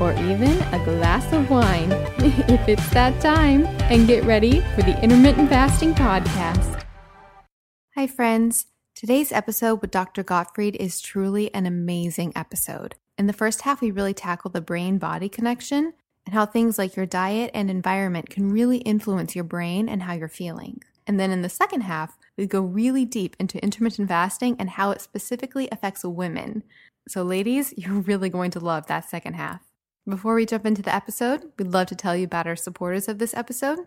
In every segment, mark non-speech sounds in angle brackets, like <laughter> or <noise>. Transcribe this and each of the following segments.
or even a glass of wine <laughs> if it's that time, and get ready for the Intermittent Fasting Podcast. Hi, friends. Today's episode with Dr. Gottfried is truly an amazing episode. In the first half, we really tackle the brain body connection and how things like your diet and environment can really influence your brain and how you're feeling. And then in the second half, we go really deep into intermittent fasting and how it specifically affects women. So, ladies, <laughs> you're really going to love that second half. Before we jump into the episode, we'd love to tell you about our supporters of this episode.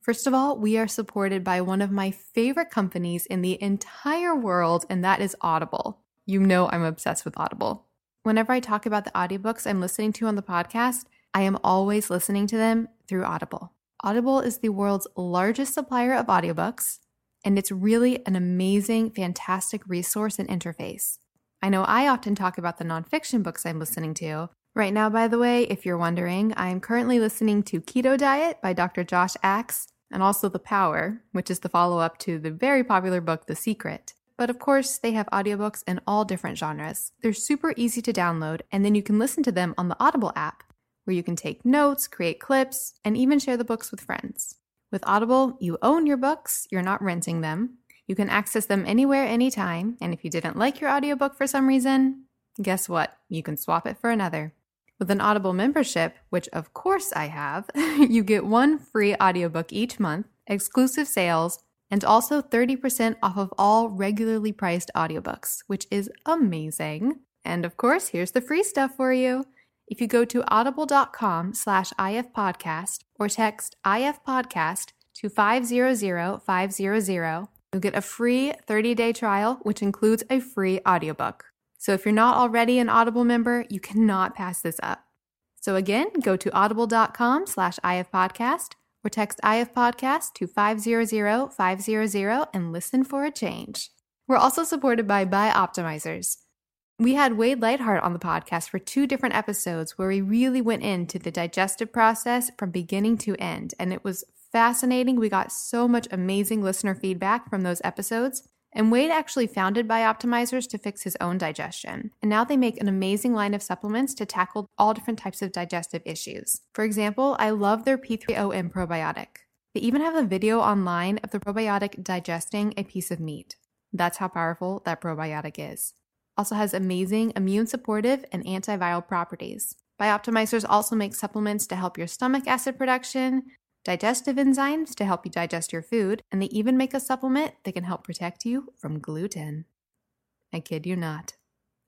First of all, we are supported by one of my favorite companies in the entire world, and that is Audible. You know I'm obsessed with Audible. Whenever I talk about the audiobooks I'm listening to on the podcast, I am always listening to them through Audible. Audible is the world's largest supplier of audiobooks, and it's really an amazing, fantastic resource and interface. I know I often talk about the nonfiction books I'm listening to, Right now, by the way, if you're wondering, I am currently listening to Keto Diet by Dr. Josh Axe and also The Power, which is the follow up to the very popular book, The Secret. But of course, they have audiobooks in all different genres. They're super easy to download, and then you can listen to them on the Audible app, where you can take notes, create clips, and even share the books with friends. With Audible, you own your books, you're not renting them. You can access them anywhere, anytime, and if you didn't like your audiobook for some reason, guess what? You can swap it for another. With an Audible membership, which of course I have, <laughs> you get one free audiobook each month, exclusive sales, and also 30% off of all regularly priced audiobooks, which is amazing. And of course, here's the free stuff for you. If you go to audible.com slash ifpodcast or text ifpodcast to 500-500, you'll get a free 30-day trial, which includes a free audiobook. So if you're not already an Audible member, you cannot pass this up. So again, go to audible.com slash ifpodcast or text ifpodcast to 500-500 and listen for a change. We're also supported by Bioptimizers. We had Wade Lightheart on the podcast for two different episodes where we really went into the digestive process from beginning to end, and it was fascinating. We got so much amazing listener feedback from those episodes. And Wade actually founded Bioptimizers to fix his own digestion. And now they make an amazing line of supplements to tackle all different types of digestive issues. For example, I love their P3OM probiotic. They even have a video online of the probiotic digesting a piece of meat. That's how powerful that probiotic is. Also has amazing immune supportive and antiviral properties. Bioptimizers also make supplements to help your stomach acid production, digestive enzymes to help you digest your food, and they even make a supplement that can help protect you from gluten. I kid you not.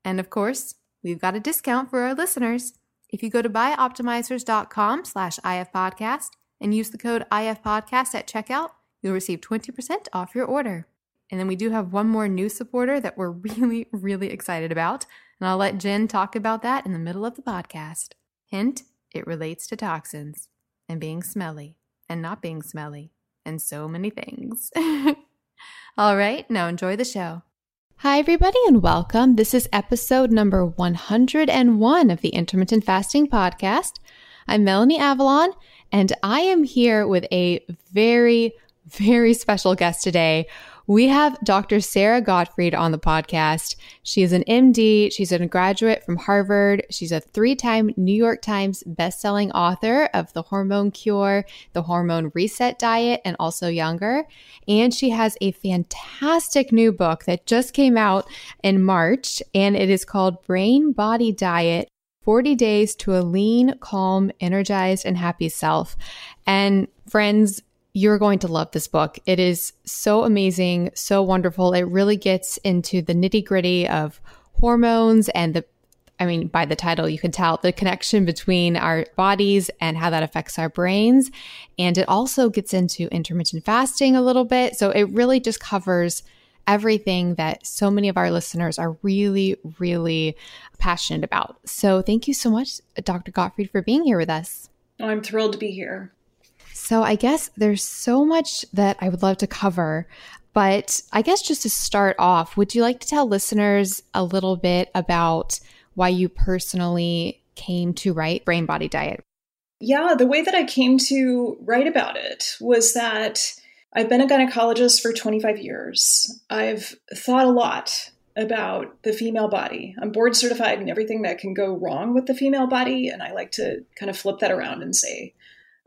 And of course, we've got a discount for our listeners. If you go to bioptimizers.com slash ifpodcast and use the code ifpodcast at checkout, you'll receive 20% off your order. And then we do have one more new supporter that we're <laughs> really, really excited about. And I'll let Gin talk about that in the middle of the podcast. Hint, it relates to toxins and being smelly and not being smelly, and so many things. <laughs> All right, now enjoy the show. Hi, everybody, and welcome. This is episode number 101 of the Intermittent Fasting Podcast. I'm Melanie Avalon, and I am here with a very, very special guest today. We have Dr. Sara Gottfried on the podcast. She is an MD. She's a graduate from Harvard. She's a three time New York Times bestselling author of The Hormone Cure, The Hormone Reset Diet, and also Younger. And she has a fantastic new book that just came out in March, and it is called Brain Body Diet 40 Days to a Lean, Calm, Energized, and Happy Self. And friends, you're going to love this book. It is so amazing, so wonderful. It really gets into the nitty gritty of hormones and the I mean, by the title, you can tell the connection between our bodies and how that affects our brains. And it also gets into intermittent fasting a little bit. So it really just covers everything that so many of our listeners are really, really passionate about. So thank you so much, Dr. Gottfried, for being here with us. Oh, I'm thrilled to be here. So I guess there's so much that I would love to cover. But I guess just to start off, would you like to tell listeners a little bit about why you personally came to write Brain Body Diet? Yeah, the way that I came to write about it was that I've been a gynecologist for 25 years. I've thought a lot about the female body. I'm board certified in everything that can go wrong with the female body. And I like to kind of flip that around and say,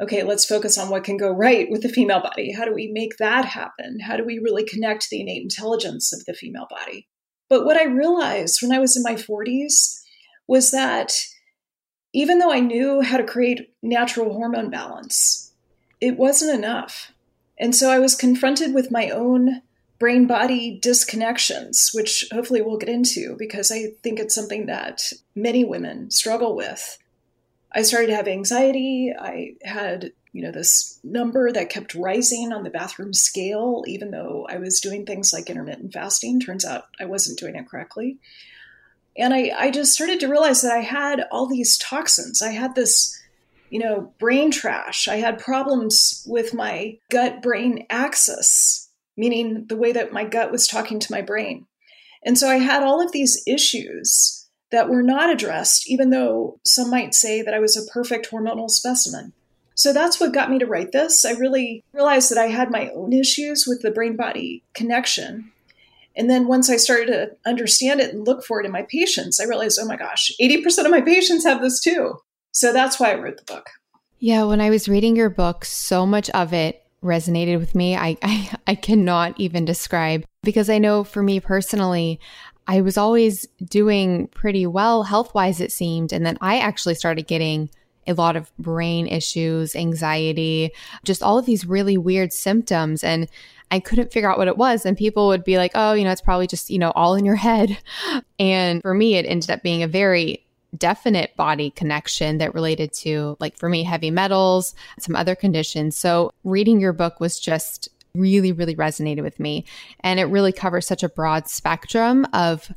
okay, let's focus on what can go right with the female body. How do we make that happen? How do we really connect the innate intelligence of the female body? But what I realized when I was in my 40s was that even though I knew how to create natural hormone balance, it wasn't enough. And so I was confronted with my own brain body disconnections, which hopefully we'll get into because I think it's something that many women struggle with. I started to have anxiety. I had, you know, this number that kept rising on the bathroom scale, even though I was doing things like intermittent fasting. Turns out I wasn't doing it correctly. And I, I just started to realize that I had all these toxins. I had this, you know, brain trash. I had problems with my gut brain axis, meaning the way that my gut was talking to my brain. And so I had all of these issues that were not addressed, even though some might say that I was a perfect hormonal specimen. So that's what got me to write this. I really realized that I had my own issues with the brain body connection. And then once I started to understand it and look for it in my patients, I realized, oh my gosh, 80% of my <laughs> patients have this too. So that's why I wrote the book. Yeah, when I was reading your book, so much of it resonated with me. I, <laughs> I, I cannot even describe because I know for me personally, I was always doing pretty well health wise, it seemed. And then I actually started getting a lot of brain issues, anxiety, just all of these really weird symptoms. And I couldn't figure out what it was. And people would be like, oh, you know, it's probably just, you know, all in your head. <laughs> And for me, it ended up being a very definite body connection that related to, like, for me, heavy metals, some other conditions. So reading your book was just really, really resonated with me. And it really covers such a broad spectrum of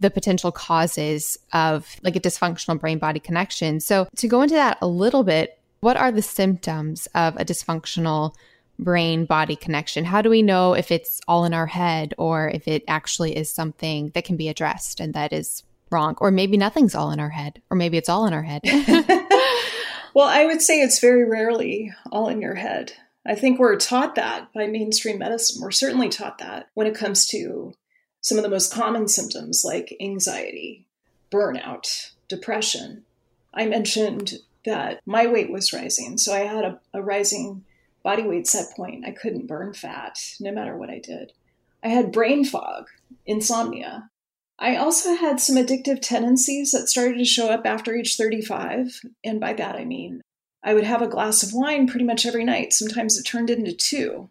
the potential causes of like a dysfunctional brain body connection. So, to go into that a little bit, what are the symptoms of a dysfunctional brain body connection? How do we know if it's all in our head or if it actually is something that can be addressed and that is wrong? Or maybe nothing's all in our head, or maybe it's all in our head. <laughs> well, I would say it's very rarely all in your head. I think we're taught that by mainstream medicine. We're certainly taught that when it comes to some of the most common symptoms like anxiety, burnout, depression. I mentioned that my weight was rising. So I had a, a rising body weight set point. I couldn't burn fat no matter what I did. I had brain fog, insomnia. I also had some addictive tendencies that started to show up after age 35. And by that, I mean I would have a glass of wine pretty much every night. Sometimes it turned into two.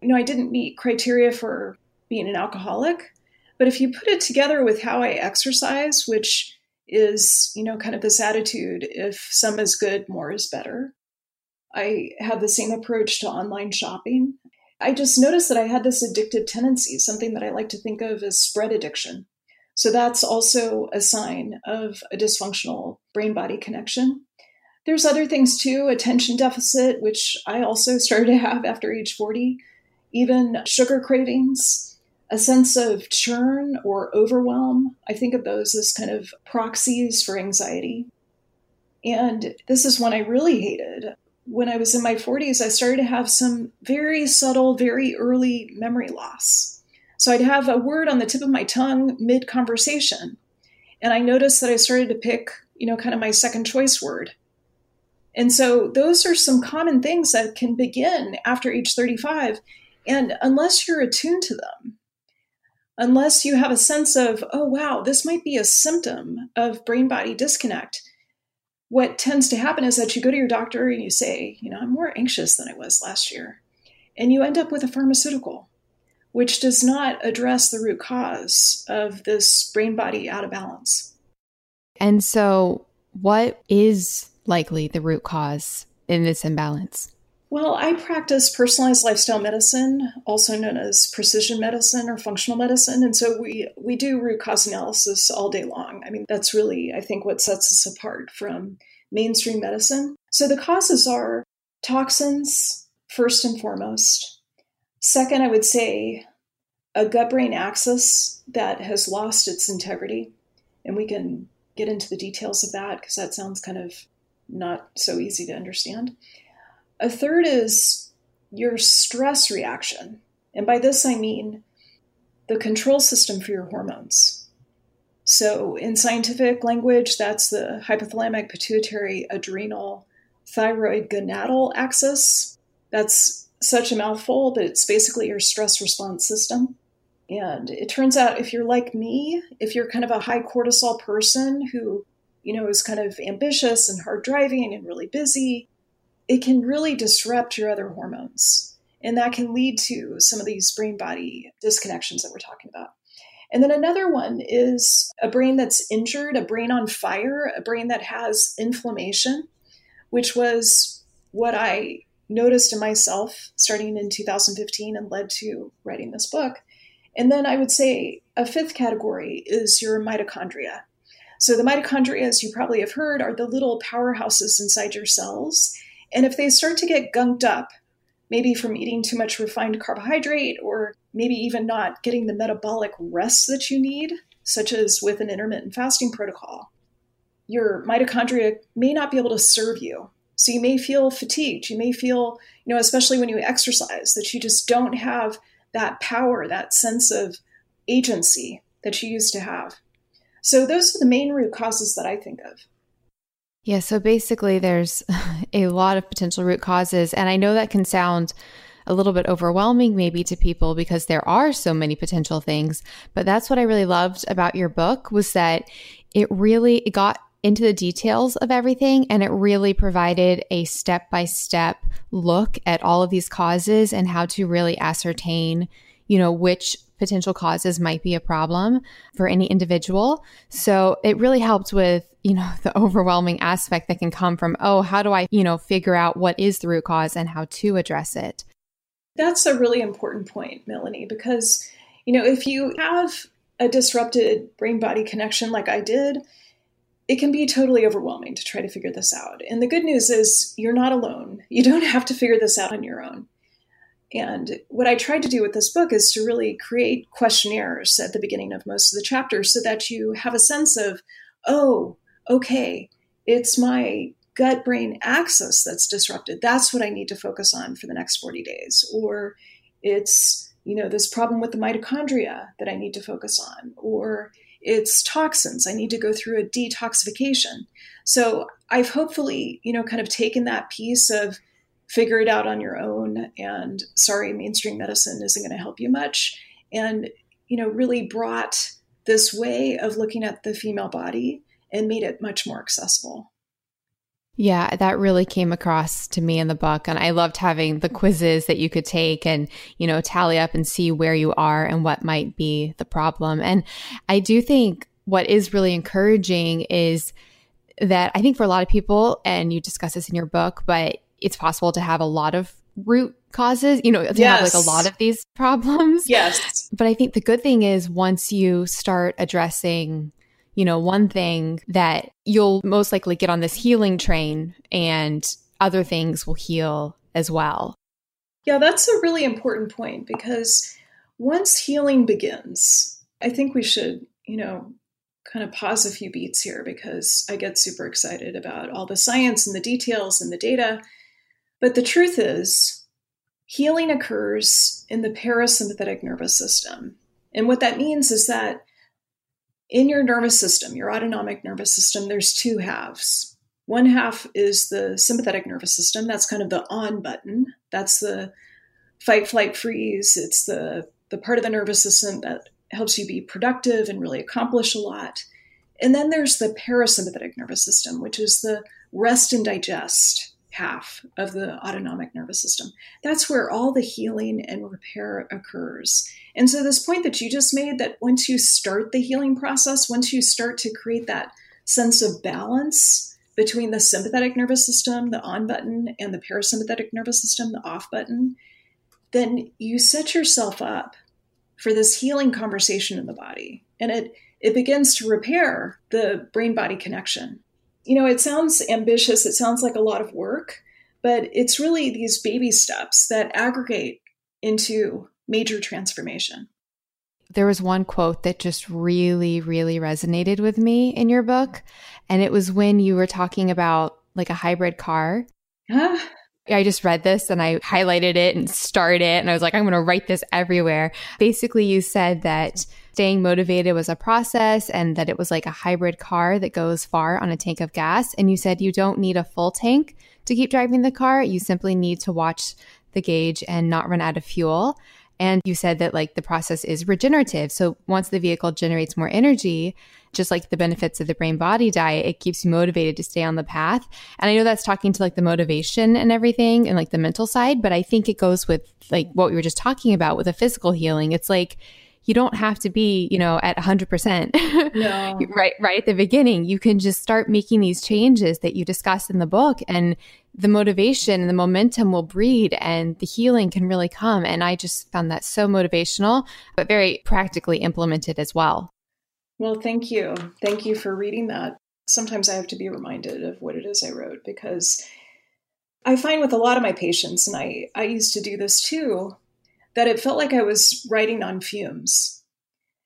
You know, I didn't meet criteria for being an alcoholic, but if you put it together with how I exercise, which is, you know, kind of this attitude if some is good, more is better. I have the same approach to online shopping. I just noticed that I had this addictive tendency, something that I like to think of as spread addiction. So that's also a sign of a dysfunctional brain body connection. There's other things too, attention deficit, which I also <laughs> started to have after age 40, even sugar cravings, a sense of churn or overwhelm. I think of those as kind of proxies for anxiety. And this is one I really hated. When I was in my 40s, I started to have some very subtle, very early memory loss. So I'd have a word on the tip of my tongue mid conversation. And I noticed that I started to pick, you know, kind of my second choice word and so those are some common things that can begin after age 35. And unless you're attuned to them, unless you have a sense of, oh, wow, this might be a symptom of brain body disconnect. What tends to happen is that you go to your doctor and you say, you know, I'm more anxious than I was last year. And you end up with a pharmaceutical, which does not address the root cause of this brain body out of balance. And so, what is likely the root cause in this imbalance? Well, I practice personalized lifestyle medicine, also known as precision medicine or functional medicine. And so we, we do root cause analysis all day long. I mean, that's really, I think, what sets us apart from mainstream medicine. So the causes are toxins, first and foremost. Second, I would say a gut brain axis that has lost its integrity. And we can get into the details of that because that sounds kind of not so easy to understand. A third is your stress reaction. And by this, I mean the control system for your hormones. So, in scientific language, that's the hypothalamic, pituitary, adrenal, thyroid, gonadal axis. That's such a mouthful, but it's basically your stress response system. And it turns out if you're like me, if you're kind of a high cortisol person who, you know, is kind of ambitious and hard driving and really busy, it can really disrupt your other hormones. And that can lead to some of these brain body disconnections that we're talking about. And then another one is a brain that's injured, a brain on fire, a brain that has inflammation, which was what I noticed in myself starting in 2015 and led to writing this book. And then I would say a fifth category is your mitochondria. So the mitochondria, as you probably have heard, are the little powerhouses inside your cells. And if they start to get gunked up, maybe from eating too much refined carbohydrate or maybe even not getting the metabolic rest that you need, such as with an intermittent fasting protocol, your mitochondria may not be able to serve you. So you may feel fatigued. You may feel, you know, especially when you exercise, that you just don't have that power, that sense of agency that you used to have. So those are the main root causes that I think of. Yeah, so basically, there's <laughs> a lot of potential root causes. And I know that can sound a little bit overwhelming, maybe to people, because there are so many potential things. But that's what I really loved about your book was that it really it got into the details of everything and it really provided a step by step look at all of these causes and how to really ascertain, you know, which potential causes might be a problem for any individual. So it really helped with, you know, <laughs> the overwhelming aspect that can come from, oh, how do I, you know, figure out what is the root cause and how to address it? That's a really important point, Melanie, because, you know, if you have a disrupted brain body connection like I did, it can be totally overwhelming to try to figure this out. And the good news is you're not alone. You don't <laughs> have to figure this out on your own. And what I tried to do with this book is to really create questionnaires at the beginning of most of the chapters so that you have a sense of, oh, okay, it's my gut brain axis that's disrupted. That's what I need to focus on for the next 40 days. Or it's, you know, this problem with the mitochondria that I need to focus on. Or it's toxins. I need to go through a detoxification. So I've hopefully, you know, kind of taken that piece of figure it out on your own and sorry mainstream medicine isn't going to help you much and you know really brought this way of looking at the female body and made it much more accessible yeah, that really came across to me in the book. And I loved having the quizzes that you could take and, you know, tally up and see where you are and what might be the problem. And I do think what is really encouraging is that I think for a lot of people, and you discuss this in your book, but it's possible to have a lot of root causes, you know, to yes. have like a lot of these <laughs> problems. Yes. But I think the good thing is once you start addressing, you know, one thing that you'll most likely get on this healing train and other things will heal as well. Yeah, that's a really important point because once healing begins, I think we should, you know, kind of pause a few beats here because I get super excited about all the science and the details and the data. But the truth is, healing occurs in the parasympathetic nervous system. And what that means is that in your nervous system, your autonomic nervous system, there's two halves. One half is the sympathetic nervous system. That's kind of the on button. That's the fight, flight, freeze. It's the, the part of the nervous system that helps you be productive and really accomplish a lot. And then there's the parasympathetic nervous system, which is the rest and digest half of the autonomic nervous system. That's where all the healing and repair occurs. And so, this point that you just made that once you start the healing process, once you start to create that sense of balance between the sympathetic nervous system, the on button, and the parasympathetic nervous system, the off button, then you set yourself up for this healing conversation in the body. And it, it begins to repair the brain body connection. You know, it sounds ambitious, it sounds like a lot of work, but it's really these baby steps that aggregate into major transformation. There was one quote that just really, really resonated with me in your book. And it was when you were talking about like a hybrid car. Ah. I just read this and I highlighted it and starred it. And I was like, I'm going to write this everywhere. Basically, you said that staying motivated was a process and that it was like a hybrid car that goes far on a tank of gas. And you said you don't need a full tank to keep driving the car. You simply need to watch the gauge and not run out of fuel. And you said that like the process is regenerative. So once the vehicle generates more energy, just like the benefits of the brain body diet, it keeps you motivated to stay on the path. And I know that's talking to like the motivation and everything and like the mental side, but I think it goes with like what we were just talking about with a physical healing. It's like, you don't have to be, you know, at 100%. No. <laughs> right right at the beginning. You can just start making these changes that you discussed in the book and the motivation and the momentum will breed and the healing can really come and I just found that so motivational but very practically implemented as well. Well, thank you. Thank you for reading that. Sometimes I have to be reminded of what it is I wrote because I find with a lot of my patients and I I used to do this too that it felt like I was writing on fumes.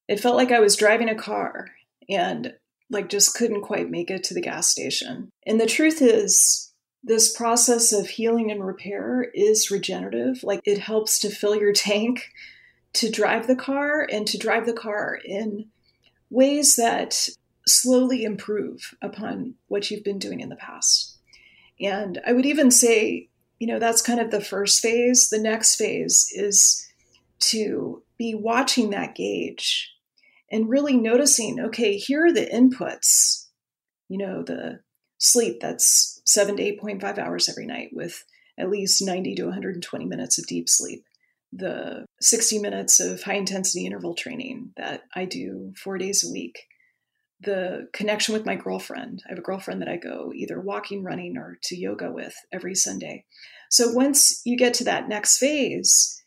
It felt like I was driving a car and like just couldn't quite make it to the gas station. And the truth is, this process of healing and repair is regenerative. Like it helps to fill your <laughs> tank to drive the car and to drive the car in ways that slowly improve upon what you've been doing in the past. And I would even say you know, that's kind of the first phase. The next phase is to be watching that gauge and really noticing okay, here are the inputs, you know, the sleep that's seven to 8.5 hours every night with at least 90 to 120 minutes of deep sleep. The 60 minutes of high intensity interval training that I do four days a week the connection with my girlfriend. I have a girlfriend that I go either walking, running, or to yoga with every Sunday. So once you get to that next phase,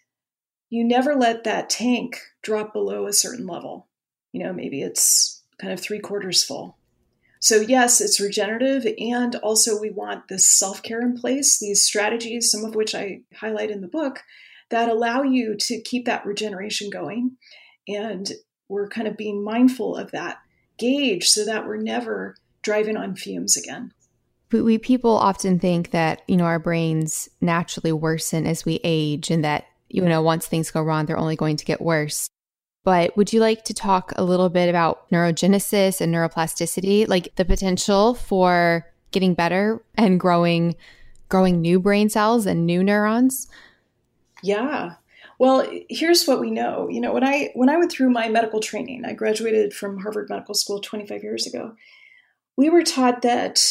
you never let that tank drop below a certain level. You know, maybe it's kind of three quarters full. So, yes, it's regenerative. And also, we want this self care in place, these strategies, some of which I highlight in the book, that allow you to keep that regeneration going. And we're kind of being mindful of that gauge so that we're never driving on fumes again. But we people often think that, you know, our brains naturally worsen as we age and that, you know, once things go wrong, they're only going to get worse. But would you like to talk a little bit about neurogenesis and neuroplasticity, like the potential for getting better and growing growing new brain cells and new neurons? Yeah. Well, here's what we know. You know, when I when I went through my medical training, I graduated from Harvard Medical School 25 years ago. We were taught that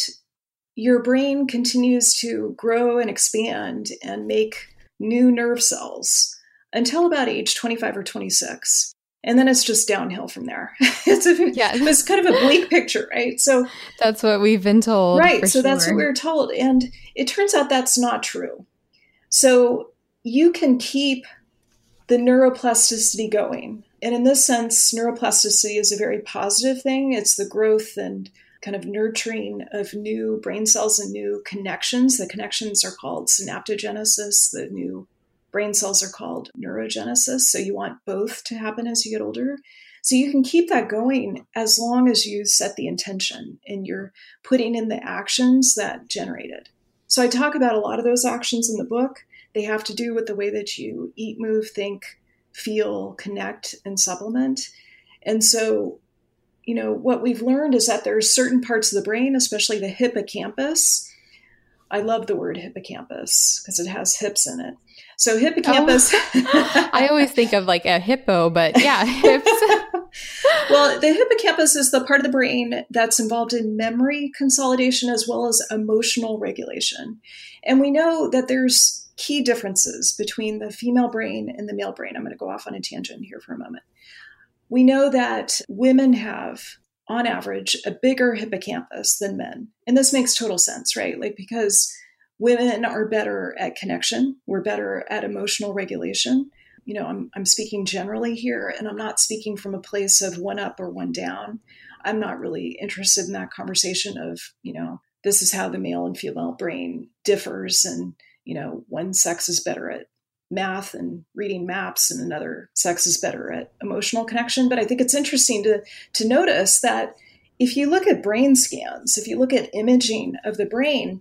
your brain continues to grow and expand and make new nerve cells until about age 25 or 26 and then it's just downhill from there. <laughs> it's a, yeah. it's kind of a bleak picture, right? So that's what we've been told, right? So sure. that's what we are told, and it turns out that's not true. So you can keep the neuroplasticity going. And in this sense, neuroplasticity is a very positive thing. It's the growth and kind of nurturing of new brain cells and new connections. The connections are called synaptogenesis, the new brain cells are called neurogenesis. So you want both to happen as you get older. So you can keep that going as long as you set the intention and you're putting in the actions that generate it. So I talk about a lot of those actions in the book. They have to do with the way that you eat, move, think, feel, connect, and supplement. And so, you know, what we've learned is that there are certain parts of the brain, especially the hippocampus, I love the word hippocampus because it has hips in it. So hippocampus. Oh. <laughs> I always think of like a hippo, but yeah, <laughs> hips. <laughs> well, the hippocampus is the part of the brain that's involved in memory consolidation as well as emotional regulation. And we know that there's key differences between the female brain and the male brain. I'm going to go off on a tangent here for a moment. We know that women have on average a bigger hippocampus than men. And this makes total sense, right? Like because women are better at connection, we're better at emotional regulation. You know, I'm, I'm speaking generally here, and I'm not speaking from a place of one up or one down. I'm not really interested in that conversation of, you know, this is how the male and female brain differs, and, you know, one sex is better at math and reading maps and another sex is better at emotional connection but i think it's interesting to to notice that if you look at brain scans if you look at imaging of the brain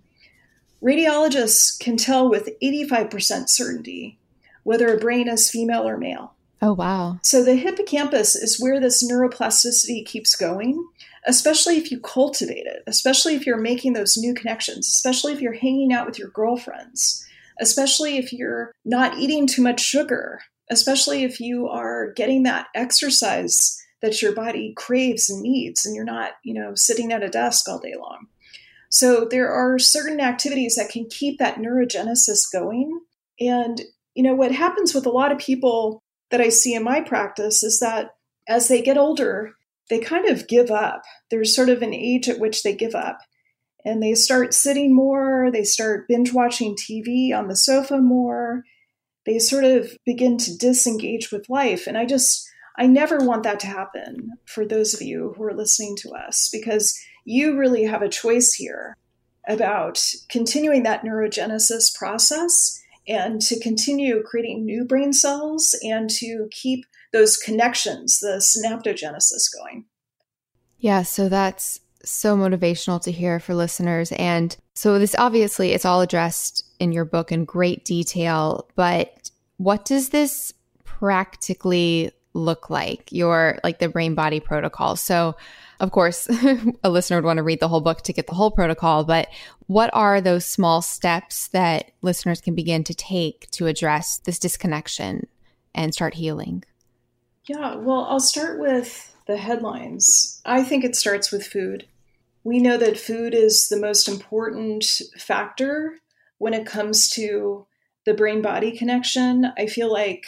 Radiologists can tell with 85% certainty whether a brain is female or male. Oh, wow. So the hippocampus is where this neuroplasticity keeps going, especially if you cultivate it, especially if you're making those new connections, especially if you're hanging out with your girlfriends, especially if you're not eating too much sugar, especially if you are getting that exercise that your body craves and needs and you're not, you know, sitting at a desk all day long. So there are certain activities that can keep that neurogenesis going. And, you know, what happens with a lot of people that I see in my practice is that as they get older, they kind of give up. There's sort of an age at which they give up and they start sitting more, they start binge watching TV on the sofa more. They sort of begin to disengage with life. And I just, I never want that to happen for those of you who are listening to us because you really have a choice here about continuing that neurogenesis process and to continue creating new brain cells and to keep those connections, the synaptogenesis going. Yeah, so that's so motivational to hear for listeners. And so this obviously it's all addressed in your book in great detail, but what does this practically look like? Your like the brain body protocol. So of course, <laughs> a listener would want to read the whole book to get the whole protocol, but what are those small steps that listeners can begin to take to address this disconnection and start healing? Yeah, well, I'll start with the headlines. I think it starts with food. We know that food is the most important factor when it comes to the brain body connection. I feel like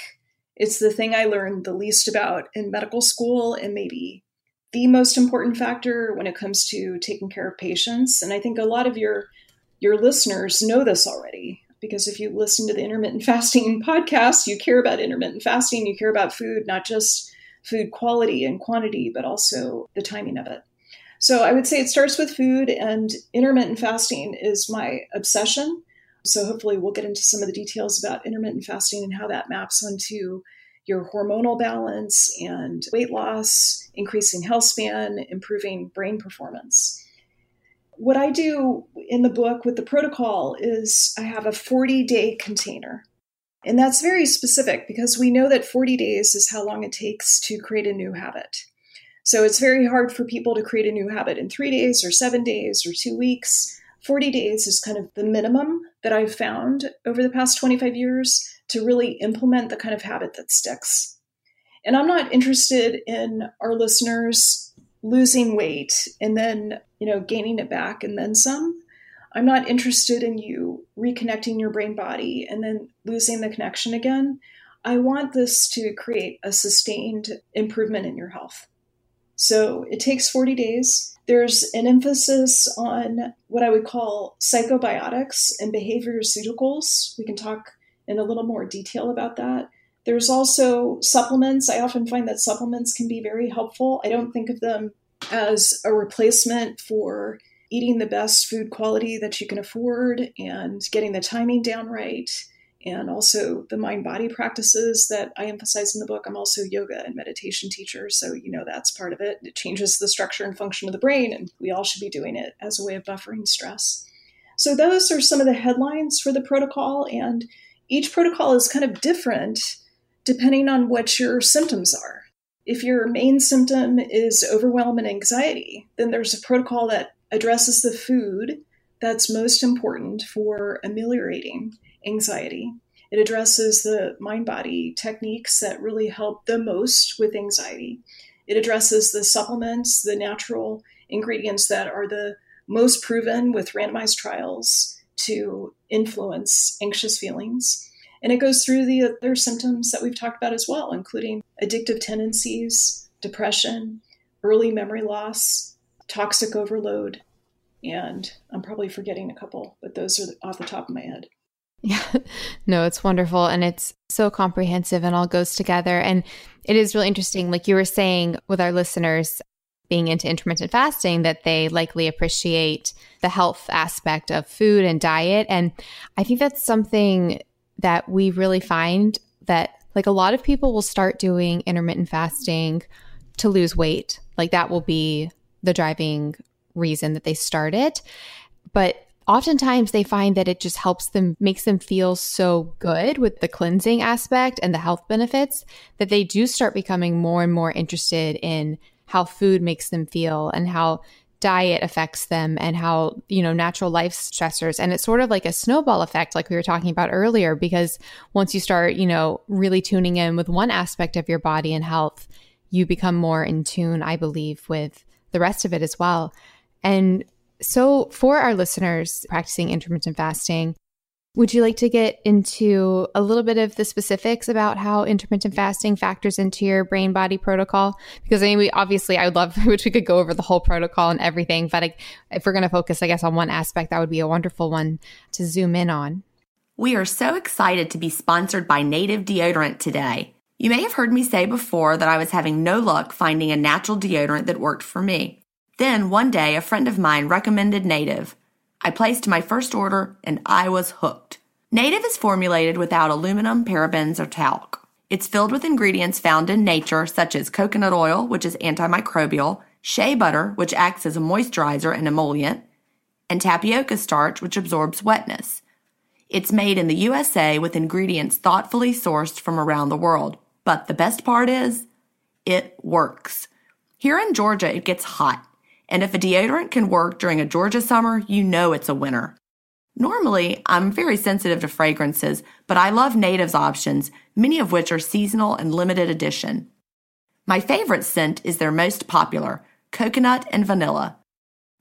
it's the thing I learned the least about in medical school and maybe the most important factor when it comes to taking care of patients. And I think a lot of your your listeners know this already because if you listen to the intermittent <laughs> fasting podcast, you care about intermittent fasting, you care about food, not just food quality and quantity, but also the timing of it. So I would say it starts with food, and intermittent fasting is my obsession. So hopefully, we'll get into some of the details about intermittent fasting and how that maps onto your hormonal balance and weight loss, increasing health span, improving brain performance. What I do in the book with the protocol is I have a 40 day container. And that's very specific because we know that 40 days is how long it takes to create a new habit. So it's very hard for people to create a new habit in three days or seven days or two weeks. 40 days is kind of the minimum that I've found over the past 25 years to really implement the kind of habit that sticks. And I'm not interested in our listeners losing weight and then, you know, gaining it back and then some. I'm not interested in you reconnecting your brain body and then losing the connection again. I want this to create a sustained improvement in your health. So it takes 40 days. There's an emphasis on what I would call psychobiotics and behavioraceuticals. We can talk in a little more detail about that. There's also supplements. I often find that supplements can be very helpful. I don't think of them as a replacement for eating the best food quality that you can afford and getting the timing down right. And also the mind body practices that I emphasize in the book. I'm also yoga and meditation teacher. So, you know, that's part of it. It changes the structure and function of the brain, and we all should be doing it as a way of buffering stress. So, those are some of the headlines for the protocol. And each protocol is kind of different depending on what your symptoms are. If your main symptom is overwhelm and anxiety, then there's a protocol that addresses the food that's most important for ameliorating anxiety. It addresses the mind body techniques that really help the most with anxiety. It addresses the supplements, the natural ingredients that are the most proven with randomized trials to influence anxious feelings. And it goes through the other symptoms that we've talked about as well, including addictive tendencies, depression, early memory loss, toxic overload, and I'm probably forgetting a couple, but those are off the top of my head. Yeah, <laughs> no, it's wonderful and it's so comprehensive and all goes together. And it is really interesting, like you were saying with our listeners being into intermittent fasting, that they likely appreciate the health aspect of food and diet. And I think that's something that we really find that like a lot of people will start doing intermittent fasting to lose weight. Like that will be the driving reason that they start it. But oftentimes they find that it just helps them, makes them feel so good with the cleansing aspect and the health benefits that they do start becoming more and more interested in how food makes them feel and how diet affects them and how you know natural life stressors. And it's sort of like a snowball effect like we were talking about earlier because once you start you know really tuning in with one aspect of your body and health you become more in tune i believe with the rest of it as well. And so, for our listeners practicing intermittent fasting, would you like to get into a little bit of the specifics about how intermittent fasting factors into your brain body protocol? Because I mean, we obviously, I would love, <laughs> which we could go over the whole protocol and everything, but I, if we're going to focus, I guess, on one aspect, that would be a wonderful one to zoom in on. We are so excited to be sponsored by Native Deodorant today. You may have heard me say before that I was having no luck finding a natural deodorant that worked for me. Then one day, a friend of mine recommended Native. I placed my first order and I was hooked. Native is formulated without aluminum, parabens, or talc. It's filled with ingredients found in nature, such as coconut oil, which is antimicrobial, shea butter, which acts as a moisturizer and emollient, and tapioca starch, which absorbs wetness. It's made in the USA with ingredients thoughtfully sourced from around the world. But the best part is, it works. Here in Georgia, it gets hot. And if a deodorant can work during a Georgia summer, you know it's a winner. Normally, I'm very sensitive to fragrances, but I love Native's options, many of which are seasonal and limited edition. My favorite scent is their most popular, coconut and vanilla.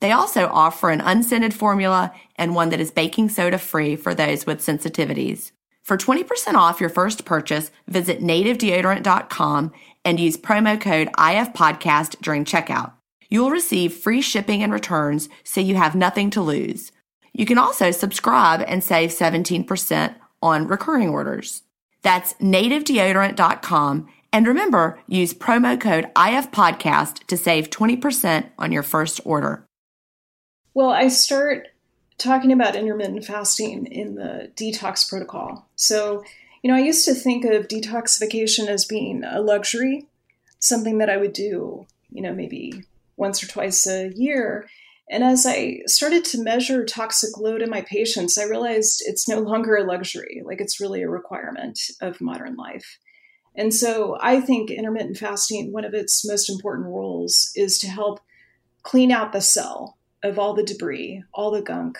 They also offer an unscented formula and one that is baking soda free for those with sensitivities. For 20% off your first purchase, visit nativedeodorant.com and use promo code IFPodcast during checkout. You'll receive free shipping and returns so you have nothing to lose. You can also subscribe and save 17% on recurring orders. That's nativedeodorant.com. And remember, use promo code IFPodcast to save 20% on your first order. Well, I start talking about intermittent fasting in the detox protocol. So, you know, I used to think of detoxification as being a luxury, something that I would do, you know, maybe once or twice a year. And as I started to measure toxic load in my patients, I realized it's no longer a luxury, like it's really a requirement of modern life. And so I think intermittent fasting, one of its most important roles is to help clean out the cell of all the debris, all the gunk.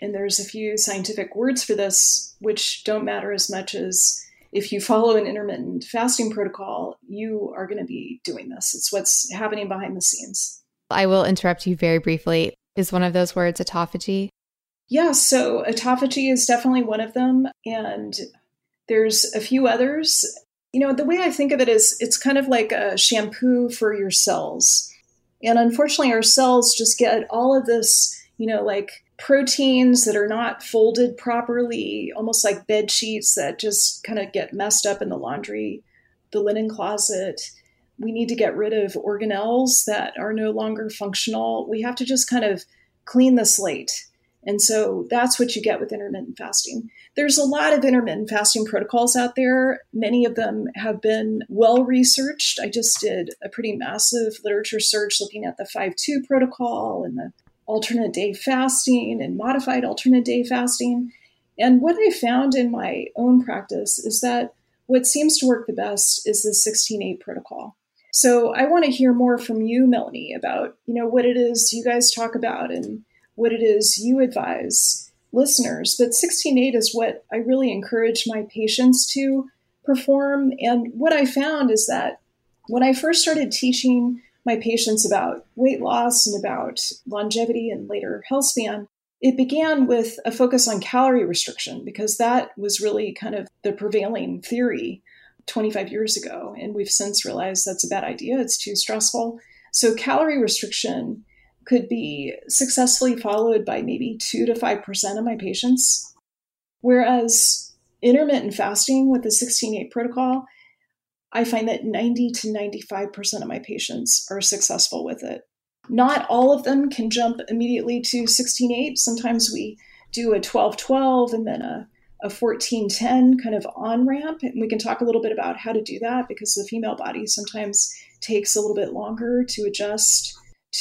And there's a few scientific words for this, which don't matter as much as if you follow an intermittent fasting protocol, you are going to be doing this. It's what's happening behind the scenes. I will interrupt you very briefly. Is one of those words autophagy? Yeah, so autophagy is definitely one of them. And there's a few others. You know, the way I think of it is it's kind of like a shampoo for your cells. And unfortunately, our cells just get all of this, you know, like proteins that are not folded properly, almost like bed sheets that just kind of get messed up in the laundry, the linen closet. We need to get rid of organelles that are no longer functional. We have to just kind of clean the slate. And so that's what you get with intermittent fasting. There's a lot of intermittent fasting protocols out there. Many of them have been well researched. I just did a pretty massive literature search looking at the 5 2 protocol and the alternate day fasting and modified alternate day fasting. And what I found in my own practice is that what seems to work the best is the 16-8 protocol. So I want to hear more from you, Melanie, about you know what it is you guys talk about and what it is you advise listeners. But 16-8 is what I really encourage my patients to perform. And what I found is that when I first started teaching my patients about weight loss and about longevity and later health span, it began with a focus on calorie restriction because that was really kind of the prevailing theory 25 years ago. And we've since realized that's a bad idea, it's too stressful. So, calorie restriction could be successfully followed by maybe 2 to 5% of my patients. Whereas intermittent fasting with the 16 8 protocol, I find that 90 to 95% of my patients are successful with it. Not all of them can jump immediately to 16 8. Sometimes we do a 12 12 and then a, a 14 10 kind of on ramp. And we can talk a little bit about how to do that because the female body sometimes takes a little bit longer to adjust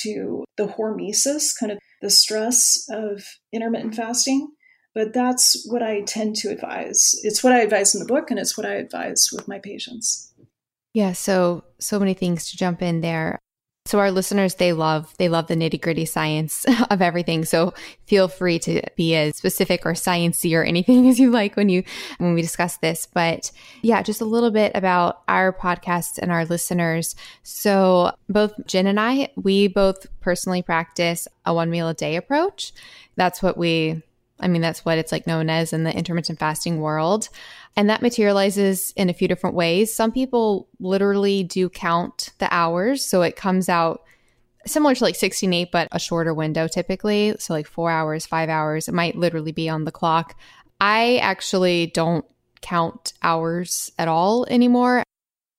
to the hormesis, kind of the stress of intermittent fasting. But that's what I tend to advise. It's what I advise in the book, and it's what I advise with my patients. Yeah, so so many things to jump in there. So our listeners, they love they love the nitty gritty science <laughs> of everything. So feel free to be as specific or sciencey or anything <laughs> as you like when you when we discuss this. But yeah, just a little bit about our podcast and our listeners. So both Gin and I, we both personally practice a one meal a day approach. That's what we I mean, that's what it's like known as in the intermittent fasting world. And that materializes in a few different ways. Some people literally do count the hours. So it comes out similar to like 16 8, but a shorter window typically. So like four hours, five hours. It might literally be on the clock. I actually don't count hours at all anymore.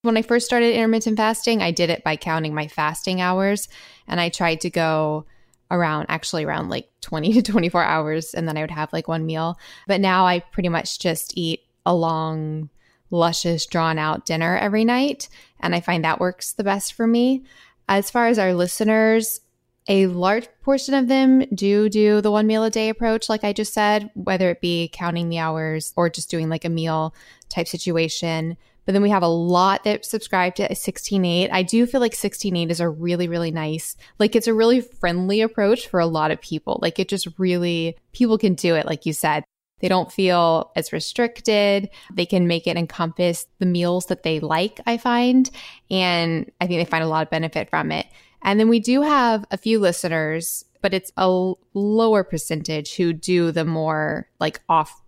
When I first started intermittent fasting, I did it by counting my fasting hours. And I tried to go around actually around like 20 <laughs> to 24 hours and then I would have like one meal. But now I pretty much just eat a long, luscious, drawn out dinner every night. And I find that works the best for me. As far as our listeners, a large portion of them do do the one meal a day approach, like I just said, whether it be counting the hours or just doing like a meal type situation. But then we have a lot that subscribe to 16.8. I do feel like 16.8 is a really, really nice, like it's a really friendly approach for a lot of people. Like it just really, people can do it, like you said. They don't feel as restricted. They can make it encompass the meals that they like, I find. And I think they find a lot of benefit from it. And then we do have a few listeners, but it's a lower percentage who do the more like off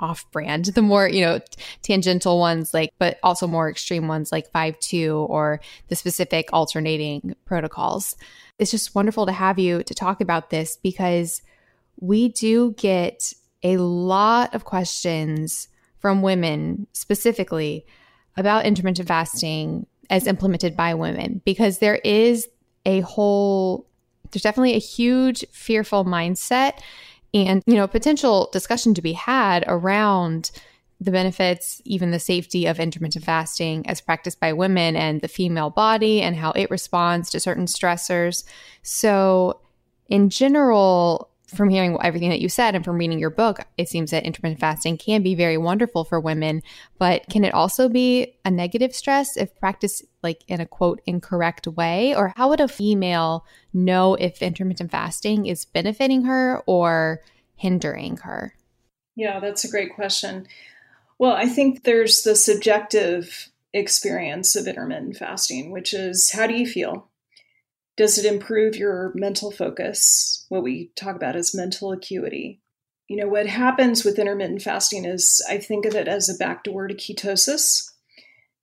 off brand, the more, you know, tangential ones, like, but also more extreme ones like 5 2 or the specific alternating protocols. It's just wonderful to have you to talk about this because we do get a lot of questions from women specifically about intermittent fasting as implemented by women because there is a whole, there's definitely a huge fearful mindset and you know potential discussion to be had around the benefits even the safety of intermittent fasting as practiced by women and the female body and how it responds to certain stressors. So in general from hearing everything that you said and from reading your book, it seems that intermittent fasting can be very wonderful for women, but can it also be a negative stress if practiced like in a quote incorrect way? Or how would a female know if intermittent fasting is benefiting her or hindering her? Yeah, that's a great question. Well, I think there's the subjective experience of intermittent fasting, which is how do you feel? Does it improve your mental focus? What we talk about is mental acuity. You know, what happens with intermittent fasting is I think of it as a backdoor to ketosis.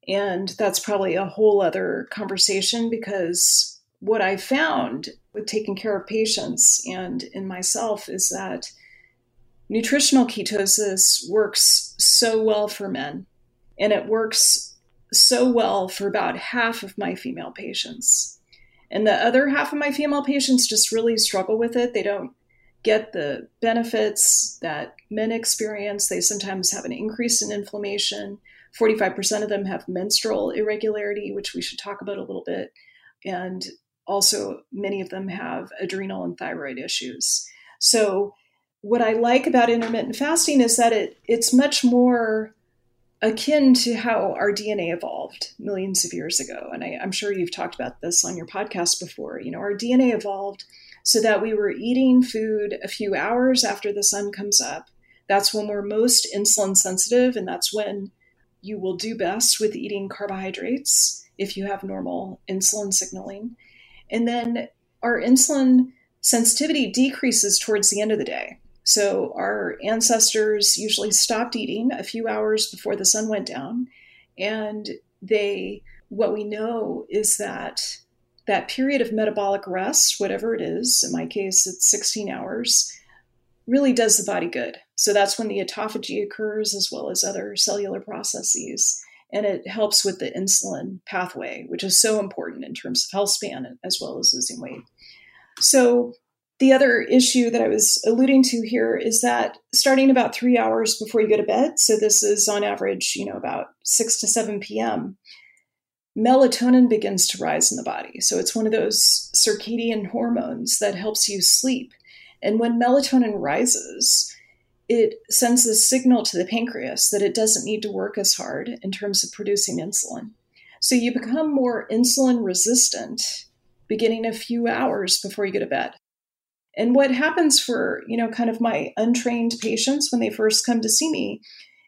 And that's probably a whole other conversation because what I found with taking care of patients and in myself is that nutritional ketosis works so well for men. And it works so well for about half of my female patients. And the other half of my female patients just really struggle with it. They don't get the benefits that men experience. They sometimes have an increase in inflammation. 45% of them have menstrual irregularity, which we should talk about a little bit. And also, many of them have adrenal and thyroid issues. So, what I like about intermittent fasting is that it, it's much more akin to how our DNA evolved millions of years ago. And I, am sure you've talked about this on your podcast before. You know, our DNA evolved so that we were eating food a few hours after the sun comes up. That's when we're most insulin sensitive, and that's when you will do best with eating carbohydrates if you have normal insulin signaling. And then our insulin sensitivity decreases towards the end of the day. So our ancestors usually stopped eating a few hours before the sun went down. And they, what we know is that that period of metabolic rest, whatever it is, in my case, it's 16 hours, really does the body good. So that's when the autophagy occurs as well as other cellular processes. And it helps with the insulin pathway, which is so important in terms of health span as well as losing weight. So the other issue that I was alluding to here is that starting about three hours before you go to bed, so this is on average, you know, about 6 to 7 p.m., melatonin begins to rise in the body. So it's one of those circadian hormones that helps you sleep. And when melatonin rises, it sends a signal to the pancreas that it doesn't need to work as hard in terms of producing insulin. So you become more insulin resistant beginning a few hours before you go to bed. And what happens for, you know, kind of my untrained patients when they first come to see me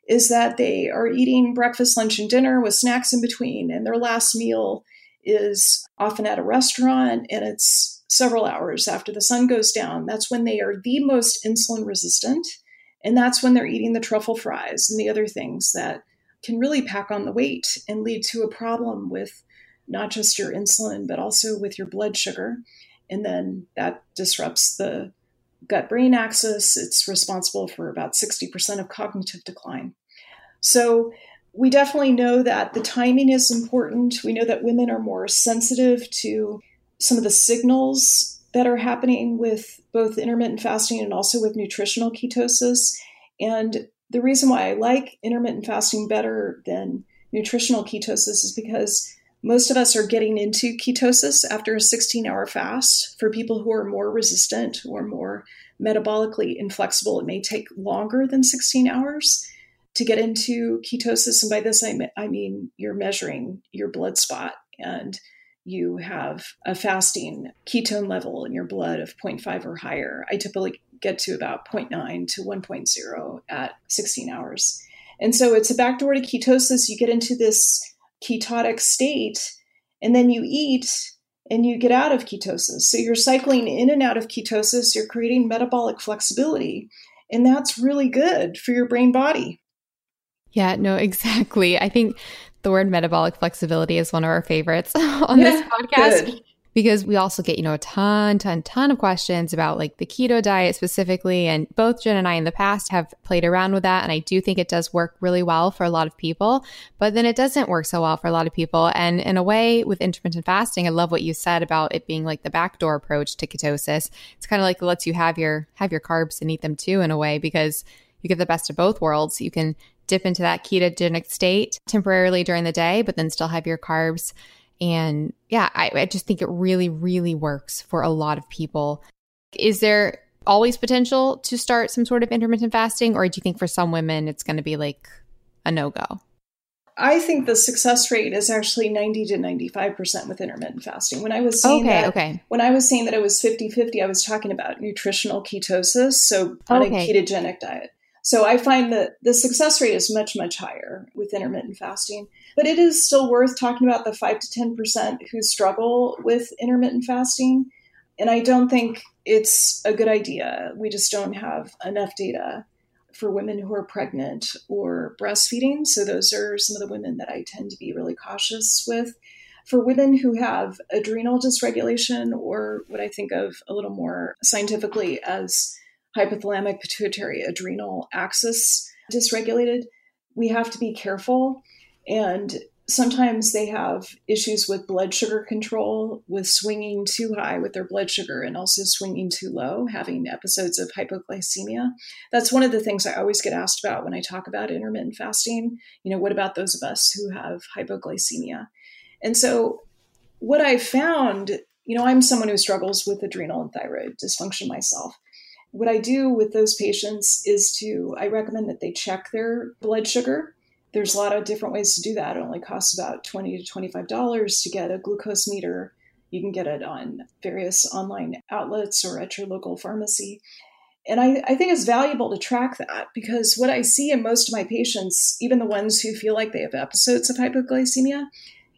is that they are eating breakfast, lunch, and dinner with snacks in between, and their last meal is often at a restaurant and it's several hours after the sun goes down. That's when they are the most insulin resistant. And that's when they're eating the truffle fries and the other things that can really pack on the weight and lead to a problem with not just your insulin, but also with your blood sugar and then that disrupts the gut brain axis. It's responsible for about 60% of cognitive decline. So, we definitely know that the timing is important. We know that women are more sensitive to some of the signals that are happening with both intermittent fasting and also with nutritional ketosis. And the reason why I like intermittent fasting better than nutritional ketosis is because most of us are getting into ketosis after a 16 hour fast. For people who are more resistant or more metabolically inflexible, it may take longer than 16 hours to get into ketosis. And by this, I mean you're measuring your blood spot and you have a fasting ketone level in your blood of 0.5 or higher. I typically get to about 0.9 to 1.0 at 16 hours. And so it's a backdoor to ketosis. You get into this ketotic state, and then you eat and you get out of ketosis. So you're cycling in and out of ketosis, you're creating metabolic flexibility, and that's really good for your brain body. Yeah, no, <laughs> exactly. I think the word metabolic flexibility is one of our favorites <laughs> on yeah, this podcast. Good because we also get, you know, a ton, ton, ton of questions about like the keto diet specifically. And both Gin and I in the past have played around with that. And I do think it does work really well for a lot of people, but then it doesn't work so well for a lot of people. And in a way, with intermittent fasting, I love what you said about it being like the backdoor approach to ketosis. It's kind of like it lets you have your have your carbs and eat them too in a way because you get the best of both worlds. You can dip into that ketogenic state temporarily during the day, but then still have your carbs and yeah, I, I just think it really, really works for a lot of people. Is there always potential to start some sort of intermittent fasting, or do you think for some women it's going to be like a no go? I think the success rate is actually 90 to 95% with intermittent fasting. When I was saying okay, that, okay. when I was saying that it was 50-50, I was talking about nutritional ketosis, so on okay. a ketogenic diet. So I find that the success rate is much, much higher with intermittent fasting. But it is still worth talking about the 5 to 10% who struggle with intermittent fasting. And I don't think it's a good idea. We just don't have enough data for women who are pregnant or breastfeeding. So those are some of the women that I tend to be really cautious with. For women who have adrenal dysregulation, or what I think of a little more scientifically as hypothalamic pituitary adrenal axis dysregulated, we have to be careful. And sometimes they have issues with blood sugar control, with swinging too high with their blood sugar and also swinging too low, having episodes of hypoglycemia. That's one of the things I always get asked about when I talk about intermittent fasting. You know, what about those of us who have hypoglycemia? And so, what I found, you know, I'm someone who struggles with adrenal and thyroid dysfunction myself. What I do with those patients is to, I recommend that they check their blood sugar. There's a lot of different ways to do that. It only costs about 20 to $25 to get a glucose meter You can get it on various online outlets or at your local pharmacy. And I, I, think it's valuable to track that because what I see in most of my patients, even the ones who feel like they have episodes of hypoglycemia,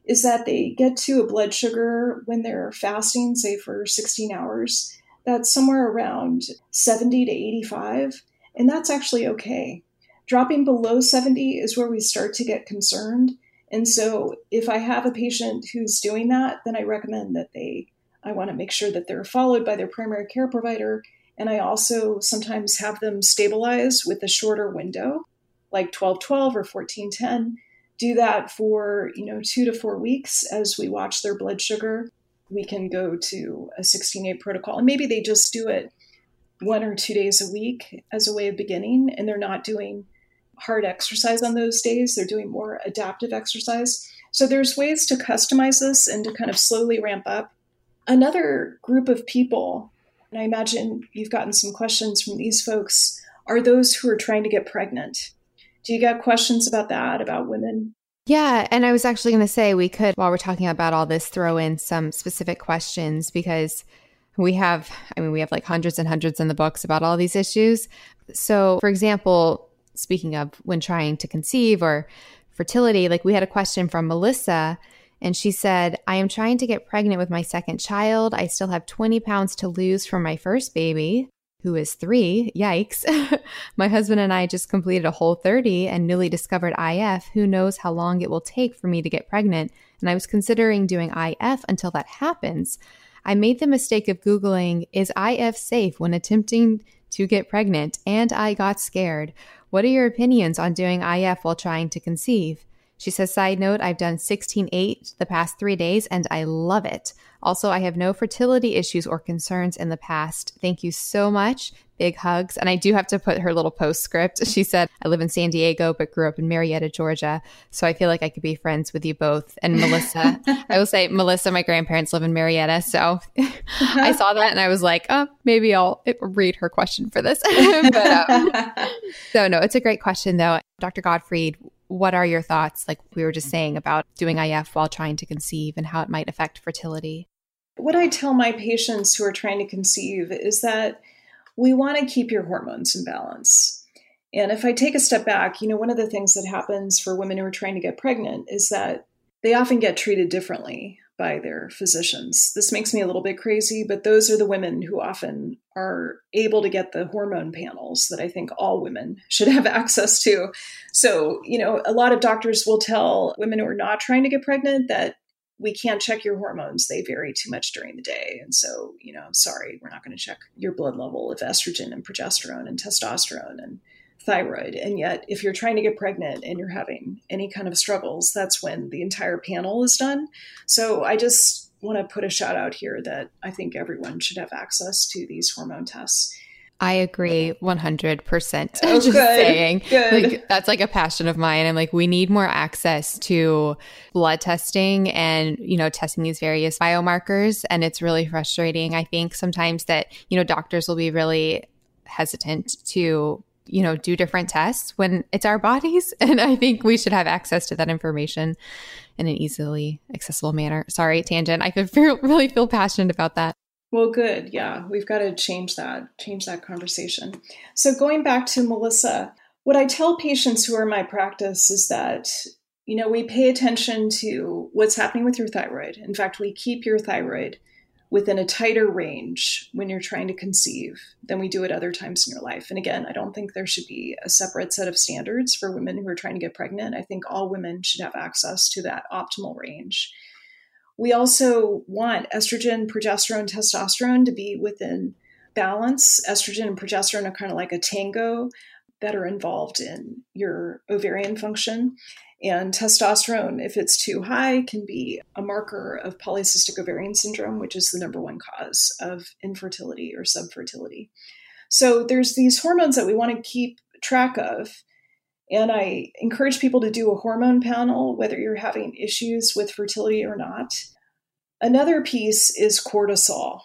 is that they get to a blood sugar when they're fasting, say for 16 hours, that's somewhere around 70 to 85. And that's actually okay. Dropping below 70 is where we start to get concerned. And so if I have a patient who's doing that, then I recommend that they, I want to make sure that they're followed by their primary care provider. And I also sometimes have them stabilize with a shorter window, like 1212 or 1410. Do that for, you know, two to four weeks as we watch their blood sugar. We can go to a 16-8 protocol. And maybe they just do it one or two days a week as a way of beginning, and they're not doing hard exercise on those days. They're doing more adaptive exercise. So there's ways to customize this and to kind of slowly ramp up. Another group of people, and I imagine you've gotten some questions from these folks, are those who are trying to get pregnant. Do you get questions about that, about women? Yeah. And I was actually going to say we could, while we're talking about all this, throw in some specific questions because we have, I mean, we have like hundreds and hundreds in the books about all these issues. So, for example, speaking of when trying to conceive or fertility, like we had a question from Melissa and she said, I am trying to get pregnant with my second child. I still have 20 pounds to lose from my first baby, who is three. Yikes. <laughs> my husband and I just completed a Whole30 and newly discovered IF. Who knows how long it will take for me to get pregnant? And I was considering doing IF until that happens. I made the mistake of Googling, is IF safe when attempting to get pregnant? And I got scared. What are your opinions on doing IF while trying to conceive? She says, side note, I've done 16-8 the past three days and I love it. Also, I have no fertility issues or concerns in the past. Thank you so much. Big hugs. And I do have to put her little postscript. <laughs> She said, I live in San Diego, but grew up in Marietta, Georgia. So I feel like I could be friends with you both. And Melissa, <laughs> I will say, Melissa, my grandparents live in Marietta. So <laughs> uh-huh. I saw that and I was like, oh, maybe I'll read her question for this. but, um, so no, it's a great question though. Dr. Gottfried, what are your thoughts, like we were just saying, about doing IF while trying to conceive and how it might affect fertility? What I tell my patients who are trying to conceive is that we want to keep your hormones in balance. And if I take a step back, you know, one of the things that happens for women who are trying to get pregnant is that they often get treated differently by their physicians. This makes me a little bit crazy, but those are the women who often are able to get the hormone panels that I think all women should have <laughs> access to. So, you know, a lot of doctors will tell women who are not trying to get pregnant that we can't check your hormones. They vary too much during the day. And so, you know, I'm sorry, we're not going to check your blood level of estrogen and progesterone and testosterone and thyroid. And yet, if you're trying to get pregnant and you're having any kind of struggles, that's when the entire panel is done. So I just want to put a shout out here that I think everyone should have access to these hormone tests. I agree 100%. Oh, Just good, saying. Good. Like that's like a passion of mine. I'm like we need more access to blood testing and, you know, testing these various biomarkers and it's really frustrating. I think sometimes that, you know, doctors will be really hesitant to you know, do different tests when it's our bodies. <laughs> And I think we should have access to that information in an easily accessible manner. Sorry, tangent. I feel, <laughs> really feel passionate about that. Well, good. Yeah, we've got to change that, change that conversation. So, going back to Melissa, what I tell patients who are in my practice is that, you know, we pay attention to what's happening with your thyroid. In fact, we keep your thyroid within a tighter range when you're trying to conceive than we do at other times in your life. And again, I don't think there should be a separate set of standards for women who are trying to get pregnant. I think all women should have access to that optimal range. We also want estrogen, progesterone, testosterone to be within balance. Estrogen and progesterone are kind of like a tango that are involved in your ovarian function. And testosterone, if it's too high, can be a marker of polycystic ovarian syndrome, which is the number one cause of infertility or subfertility. So there's these hormones that we want to keep track of. And I encourage people to do a hormone panel, whether you're having issues with fertility or not. Another piece is cortisol.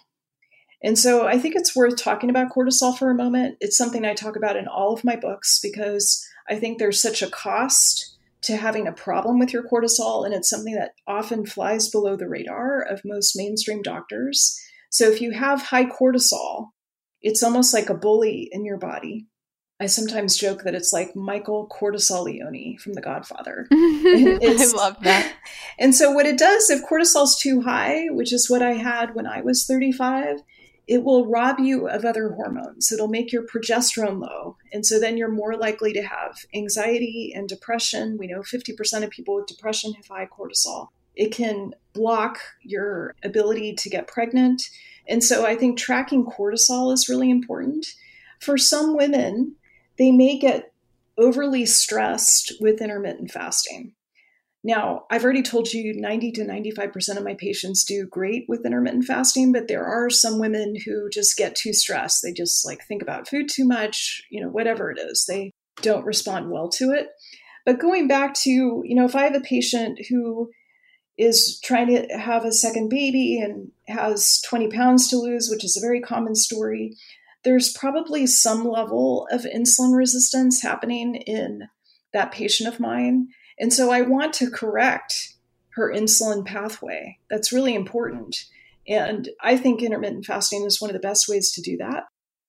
And so I think it's worth talking about cortisol for a moment. It's something I talk about in all of my books because I think there's such a cost to having a problem with your cortisol, and it's something that often flies below the radar of most mainstream doctors. So if you have high cortisol, it's almost like a bully in your body. I sometimes joke that it's like Michael Cortisolione from The Godfather. <laughs> I love that. <laughs> And so, what it does if cortisol's too high, which is what I had when I was 35, it will rob you of other hormones. It'll make your progesterone low. And so then you're more likely to have anxiety and depression. We know 50% of people with depression have high cortisol. It can block your ability to get pregnant. And so I think tracking cortisol is really important. For some women, they may get overly stressed with intermittent fasting. Now, I've already told you 90 to 95% of my patients do great with intermittent fasting, but there are some women who just get too stressed. They just like think about food too much, you know, whatever it is. They don't respond well to it. But going back to, you know, if I have a patient who is trying to have a second baby and has 20 pounds to lose, which is a very common story, there's probably some level of insulin resistance happening in that patient of mine. And so I want to correct her insulin pathway. That's really important. And I think intermittent fasting is one of the best ways to do that.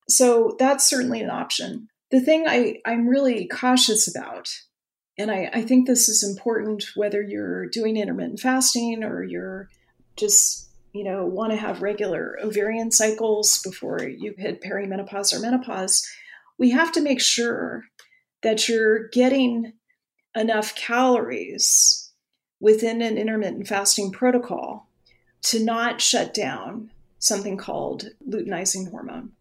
So that's certainly an option. The thing I, I'm really cautious about, and I, I think this is important whether you're doing intermittent fasting or you're just, you know, want to have regular ovarian cycles before you hit perimenopause or menopause, we have to make sure that you're getting enough calories within an intermittent fasting protocol to not shut down something called luteinizing hormone.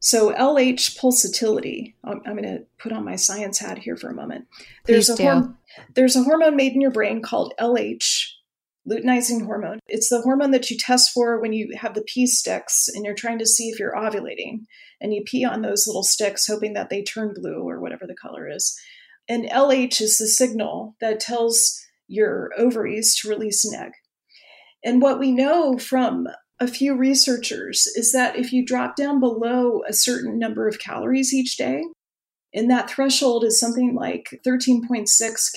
So LH pulsatility, I'm, I'm going to put on my science hat here for a moment. There's Please a, horm- there's a hormone made in your brain called LH, luteinizing hormone. It's the hormone that you test for when you have the pee sticks and you're trying to see if you're ovulating. And you pee on those little sticks, hoping that they turn blue or whatever the color is. And LH is the signal that tells your ovaries to release an egg. And what we know from a few researchers is that if you drop down below a certain number of calories each day, and that threshold is something like 13.6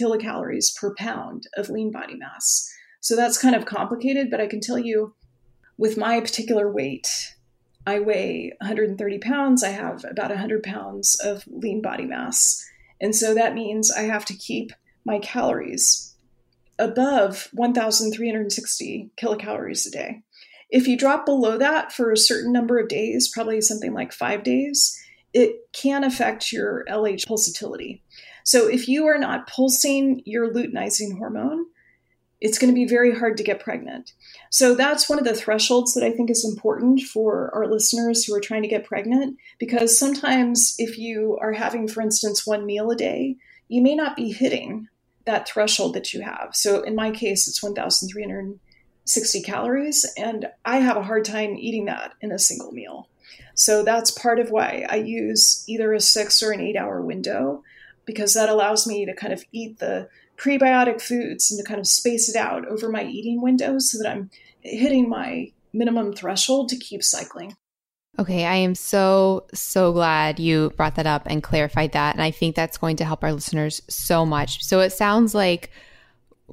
kilocalories per pound of lean body mass. So that's kind of complicated, but I can tell you with my particular weight, I weigh 130 pounds. I have about 100 pounds of lean body mass. And so that means I have to keep my calories above 1,360 kilocalories a day. If you drop below that for a certain number of days, probably something like five days, it can affect your LH pulsatility. So if you are not pulsing your luteinizing hormone, it's going to be very hard to get pregnant. So that's one of the thresholds that I think is important for our listeners who are trying to get pregnant because sometimes if you are having, for instance, one meal a day, you may not be hitting that threshold that you have. So in my case, it's 1,360 calories, and I have a hard time eating that in a single meal. So that's part of why I use either a six or an eight hour window because that allows me to kind of eat the prebiotic foods and to kind of space it out over my eating window so that I'm hitting my minimum threshold to keep cycling. Okay, I am so, so glad you brought that up and clarified that. And I think that's going to help our listeners so much. So it sounds like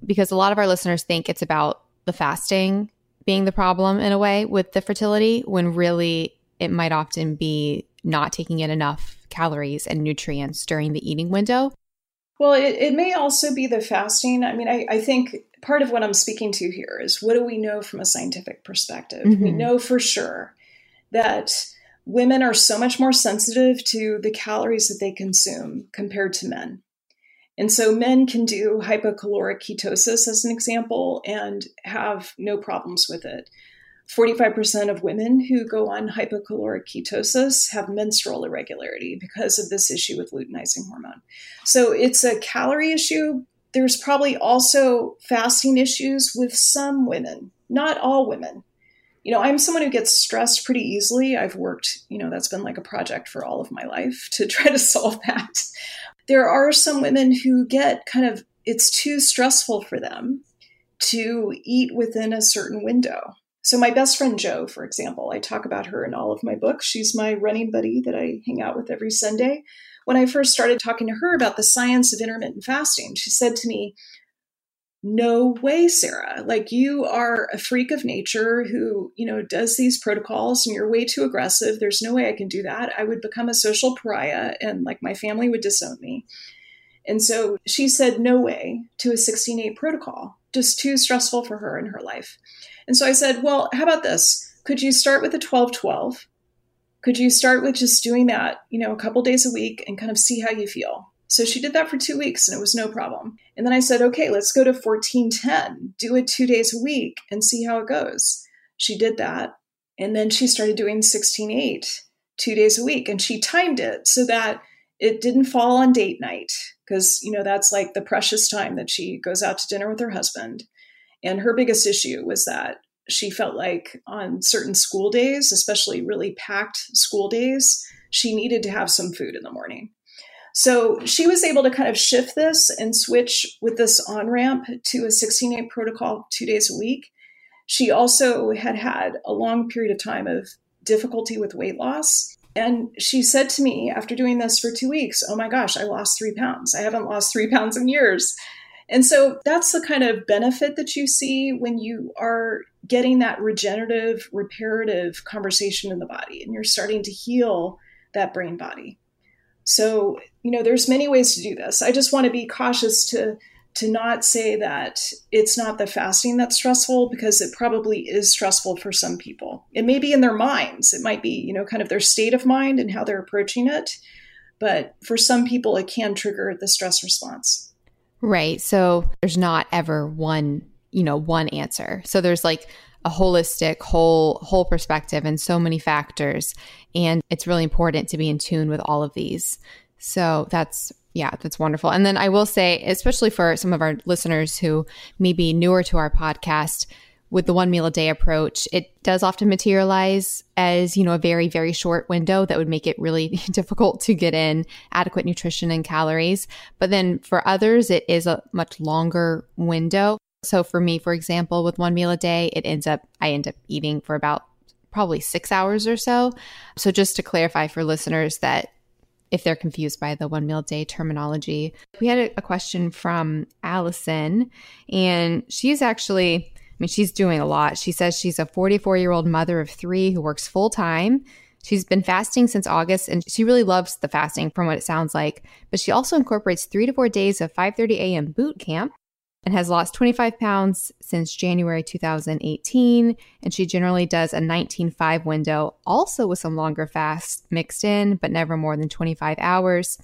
because a lot of our listeners think it's about the fasting being the problem in a way with the fertility, when really it might often be not taking in enough calories and nutrients during the eating window. Well, it, it may also be the fasting. I mean, I, I think part of what I'm speaking to here is what do we know from a scientific perspective? Mm-hmm. We know for sure that women are so much more sensitive to the calories that they consume compared to men. And so men can do hypocaloric ketosis, as an example, and have no problems with it. 45% of women who go on hypocaloric ketosis have menstrual irregularity because of this issue with luteinizing hormone. So it's a calorie issue. There's probably also fasting issues with some women, not all women. You know, I'm someone who gets stressed pretty easily. I've worked, you know, that's been like a project for all of my life <laughs> to try to solve that. There are some women who get kind of, it's too stressful for them to eat within a certain window. So, my best friend Jo, for example, I talk about her in all of my books. She's my running buddy that I hang out with every Sunday. when I first started talking to her about the science of intermittent fasting, she said to me, no way Sara. Like you are a freak of nature who you know does these protocols and you're way too aggressive. There's no way i can do that. I would become a social pariah and like my family would disown me. And so she said no way to a 16-8 protocol. Just too stressful for her in her life and so i said well how about this could you start with a 12-12 could you start with just doing that you know a couple days a week and kind of see how you feel so she did that for two weeks and it was no problem. And then I said, okay, let's go to 1410, do it two days a week and see how it goes. She did that. And then she started doing 16.8 two days a week. And she timed it so that it didn't fall on date night because, you know, that's like the precious time that she goes out to dinner with her husband. And her biggest issue was that she felt like on certain school days, especially really packed school days, she needed to have some food in the morning. So she was able to kind of shift this and switch with this on ramp to a 16 protocol two days a week. She also had had a long period of time of difficulty with weight loss. And she said to me after doing this for two weeks, Oh my gosh, I lost three pounds. I haven't lost three pounds in years. And so that's the kind of benefit that you see when you are getting that regenerative, reparative conversation in the body and you're starting to heal that brain body. So, you know, there's many ways to do this. I just want to be cautious to to not say that it's not the fasting that's stressful because it probably is stressful for some people. It may be in their minds. It might be, you know, kind of their state of mind and how they're approaching it. But for some people it can trigger the stress response. Right. So there's not ever one, you know, one answer. So there's like a holistic whole whole perspective and so many factors and it's really important to be in tune with all of these so that's yeah that's wonderful and then i will say especially for some of our listeners who may be newer to our podcast with the one meal a day approach it does often materialize as you know a very very short window that would make it really <laughs> difficult to get in adequate nutrition and calories but then for others it is a much longer window so for me, for example, with one meal a day, it ends up, I end up eating for about probably six hours or so. So just to clarify for listeners that if they're confused by the one meal a day terminology, we had a, a question from Allison, and she's actually, I mean, she's doing a lot. She says she's a 44 year old mother of three who works full time. She's been fasting since August and she really loves the fasting from what it sounds like. But she also incorporates three to four days of 5:30 a.m. boot camp and has lost 25 pounds since January 2018. And she generally does a 19.5 window, also with some longer fasts mixed in, but never more than 25 hours.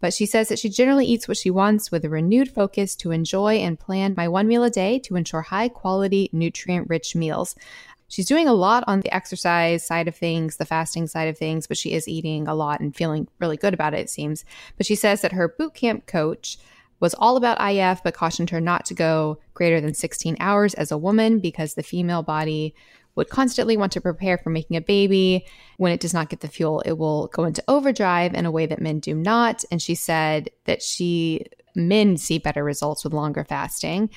But she says that she generally eats what she wants with a renewed focus to enjoy and plan my one meal a day to ensure high quality, nutrient rich meals. She's doing a lot on the exercise side of things, the fasting side of things, but she is eating a lot and feeling really good about it, it seems. But she says that her boot camp coach was all about IF, but cautioned her not to go greater than 16 hours as a woman because the female body would constantly want to prepare for making a baby. When it does not get the fuel, it will go into overdrive in a way that men do not. And she said that she men see better results with longer fasting.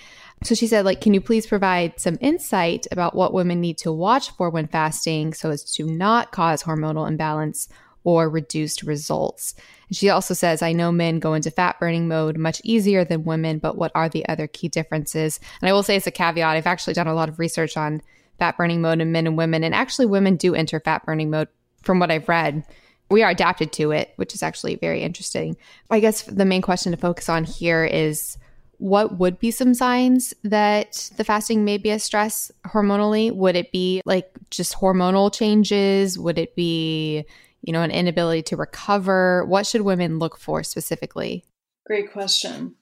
So she said, like, can you please provide some insight about what women need to watch for when fasting so as to not cause hormonal imbalance or reduced results? And She also says, I know men go into fat burning mode much easier than women, but what are the other key differences? And I will say, as a caveat, I've actually done a lot of research on fat burning mode in men and women, and actually, women do enter fat burning mode from what I've read. We are adapted to it, which is actually very interesting. I guess the main question to focus on here is what would be some signs that the fasting may be a stress hormonally? Would it be like just hormonal changes? Would it be you know, an inability to recover? What should women look for specifically? Great question.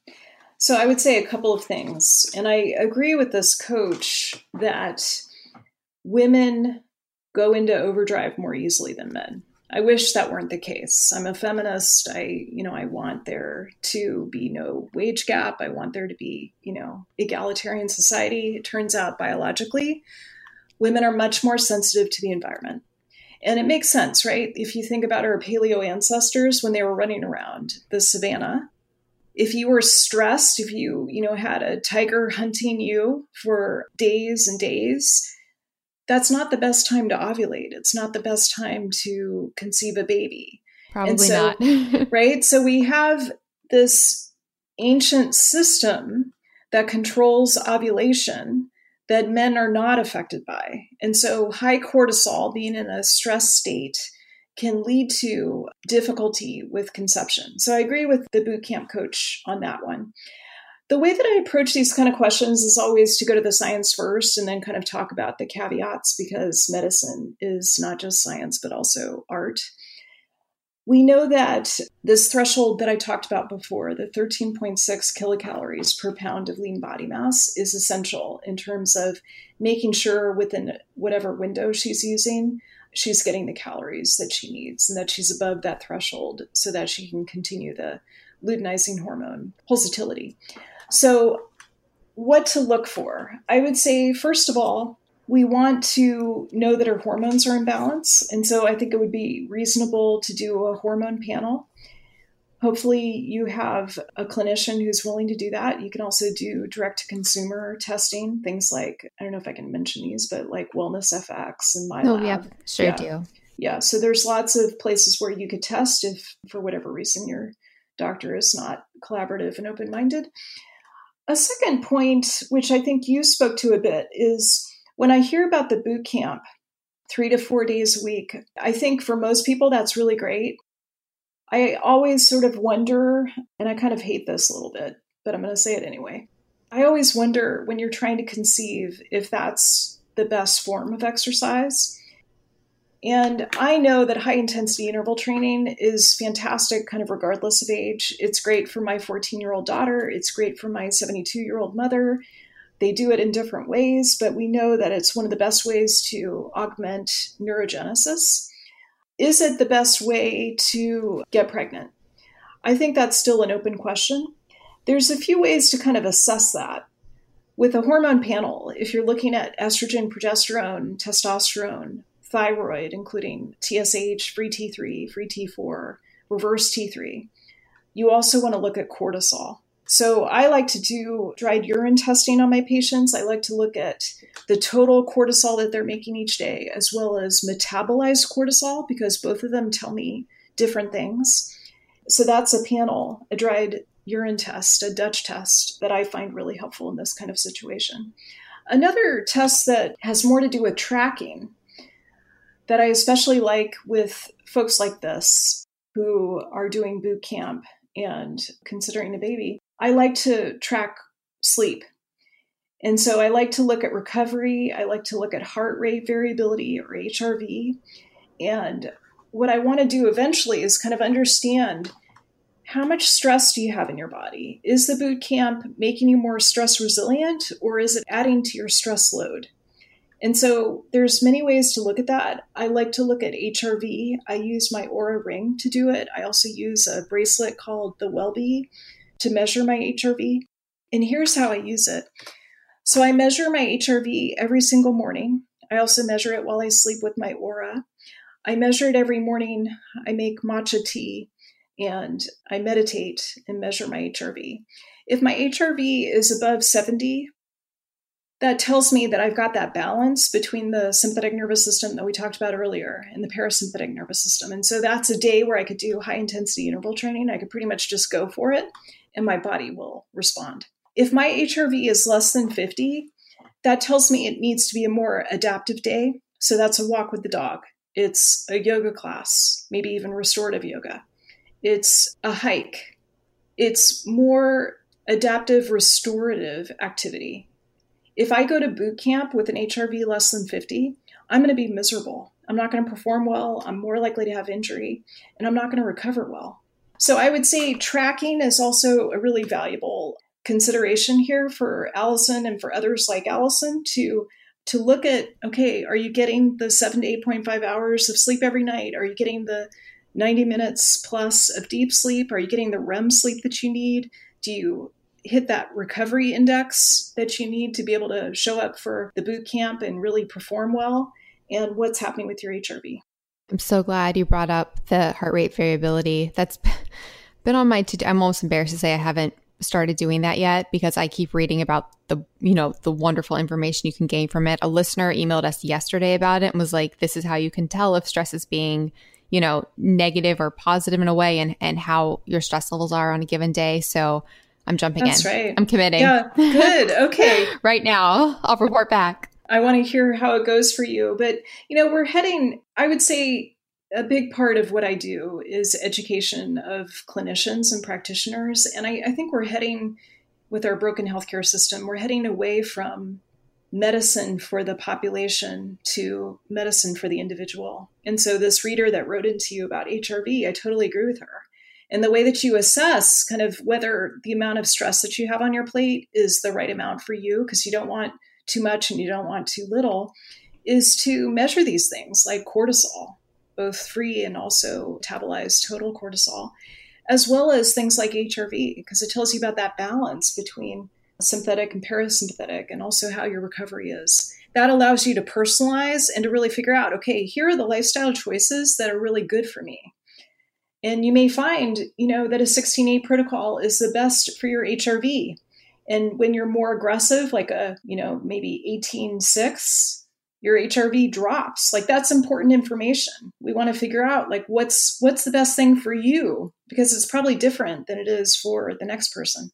So I would say a couple of things. And I agree with this coach that women go into overdrive more easily than men. I wish that weren't the case. I'm a feminist. I, you know, I want there to be no wage gap. I want there to be, you know, egalitarian society. It turns out biologically, women are much more sensitive to the environment. And it makes sense, right? If you think about our paleo ancestors when they were running around the savannah, if you were stressed, if you, you know, had a tiger hunting you for days and days, that's not the best time to ovulate. It's not the best time to conceive a baby. Probably so, not. <laughs> right? So we have this ancient system that controls ovulation that men are not affected by. And so high cortisol, being in a stress state, can lead to difficulty with conception. So I agree with the boot camp coach on that one. The way that I approach these kind of questions is always to go to the science first and then kind of talk about the caveats because medicine is not just science, but also art. We know that this threshold that I talked about before, the 13.6 kilocalories per pound of lean body mass, is essential in terms of making sure within whatever window she's using, she's getting the calories that she needs and that she's above that threshold so that she can continue the luteinizing hormone pulsatility. So, what to look for? I would say, first of all, we want to know that her hormones are in balance. And so I think it would be reasonable to do a hormone panel. Hopefully, you have a clinician who's willing to do that. You can also do direct to consumer testing, things like, I don't know if I can mention these, but like WellnessFX and My Oh, yeah, sure yeah. do. Yeah, so there's lots of places where you could test if, for whatever reason, your doctor is not collaborative and open minded. A second point, which I think you spoke to a bit, is when I hear about the boot camp, three to four days a week, I think for most people that's really great. I always sort of wonder, and I kind of hate this a little bit, but I'm going to say it anyway. I always wonder when you're trying to conceive if that's the best form of exercise. And I know that high intensity interval training is fantastic, kind of regardless of age. It's great for my 14 year old daughter, it's great for my 72 year old mother. They do it in different ways, but we know that it's one of the best ways to augment neurogenesis. Is it the best way to get pregnant? I think that's still an open question. There's a few ways to kind of assess that. With a hormone panel, if you're looking at estrogen, progesterone, testosterone, thyroid, including TSH, free T3, free T4, reverse T3, you also want to look at cortisol. So I like to do dried urine testing on my patients. I like to look at the total cortisol that they're making each day, as well as metabolized cortisol, because both of them tell me different things. So that's a panel, a dried urine test, a Dutch test that I find really helpful in this kind of situation. Another test that has more to do with tracking that I especially like with folks like this who are doing boot camp and considering a baby I like to track sleep. And so I like to look at recovery. I like to look at heart rate variability or HRV. And what I want to do eventually is kind of understand how much stress do you have in your body? Is the boot camp making you more stress resilient or is it adding to your stress load? And so there's many ways to look at that. I like to look at HRV. I use my Oura ring to do it. I also use a bracelet called the Wellbe to measure my HRV. And here's how I use it. So I measure my HRV every single morning. I also measure it while I sleep with my Oura. I measure it every morning. I make matcha tea and I meditate and measure my HRV. If my HRV is above 70, that tells me that I've got that balance between the sympathetic nervous system that we talked about earlier and the parasympathetic nervous system. And so that's a day where I could do high intensity interval training. I could pretty much just go for it and my body will respond. If my HRV is less than 50, that tells me it needs to be a more adaptive day. So that's a walk with the dog. It's a yoga class, maybe even restorative yoga. It's a hike. It's more adaptive, restorative activity. If I go to boot camp with an HRV less than 50, I'm going to be miserable. I'm not going to perform well. I'm more likely to have injury, and I'm not going to recover well. So I would say tracking is also a really valuable consideration here for Allison and for others like Allison to to look at okay, are you getting the 7 to 8.5 hours of sleep every night? Are you getting the 90 minutes plus of deep sleep? Are you getting the REM sleep that you need? Do you hit that recovery index that you need to be able to show up for the boot camp and really perform well? And what's happening with your HRV? I'm so glad you brought up the heart rate variability. That's <laughs> been on my to I'm almost embarrassed to say I haven't started doing that yet because I keep reading about the you know the wonderful information you can gain from it. A listener emailed us yesterday about it and was like this is how you can tell if stress is being you know, negative or positive in a way and, and how your stress levels are on a given day. So I'm jumping That's in. right. I'm committing. Yeah, good. <laughs> Okay. right now, I'll report back. I want to hear how it goes for you. But, you know, we're heading, I would say, a big part of what I do is education of clinicians and practitioners. And I, I think we're heading, with our broken healthcare system, we're heading away from medicine for the population to medicine for the individual. And so, this reader that wrote into you about HRV, I totally agree with her. And the way that you assess kind of whether the amount of stress that you have on your plate is the right amount for you, because you don't want too much and you don't want too little, is to measure these things like cortisol, both free and also metabolized total cortisol, as well as things like HRV, because it tells you about that balance between sympathetic and parasympathetic, and also how your recovery is. That allows you to personalize and to really figure out okay, here are the lifestyle choices that are really good for me. And you may find, you know, that a 16-8 protocol is the best for your HRV. And when you're more aggressive, like a, you know, maybe 18-6, your HRV drops. Like that's important information. We want to figure out like what's what's the best thing for you because it's probably different than it is for the next person.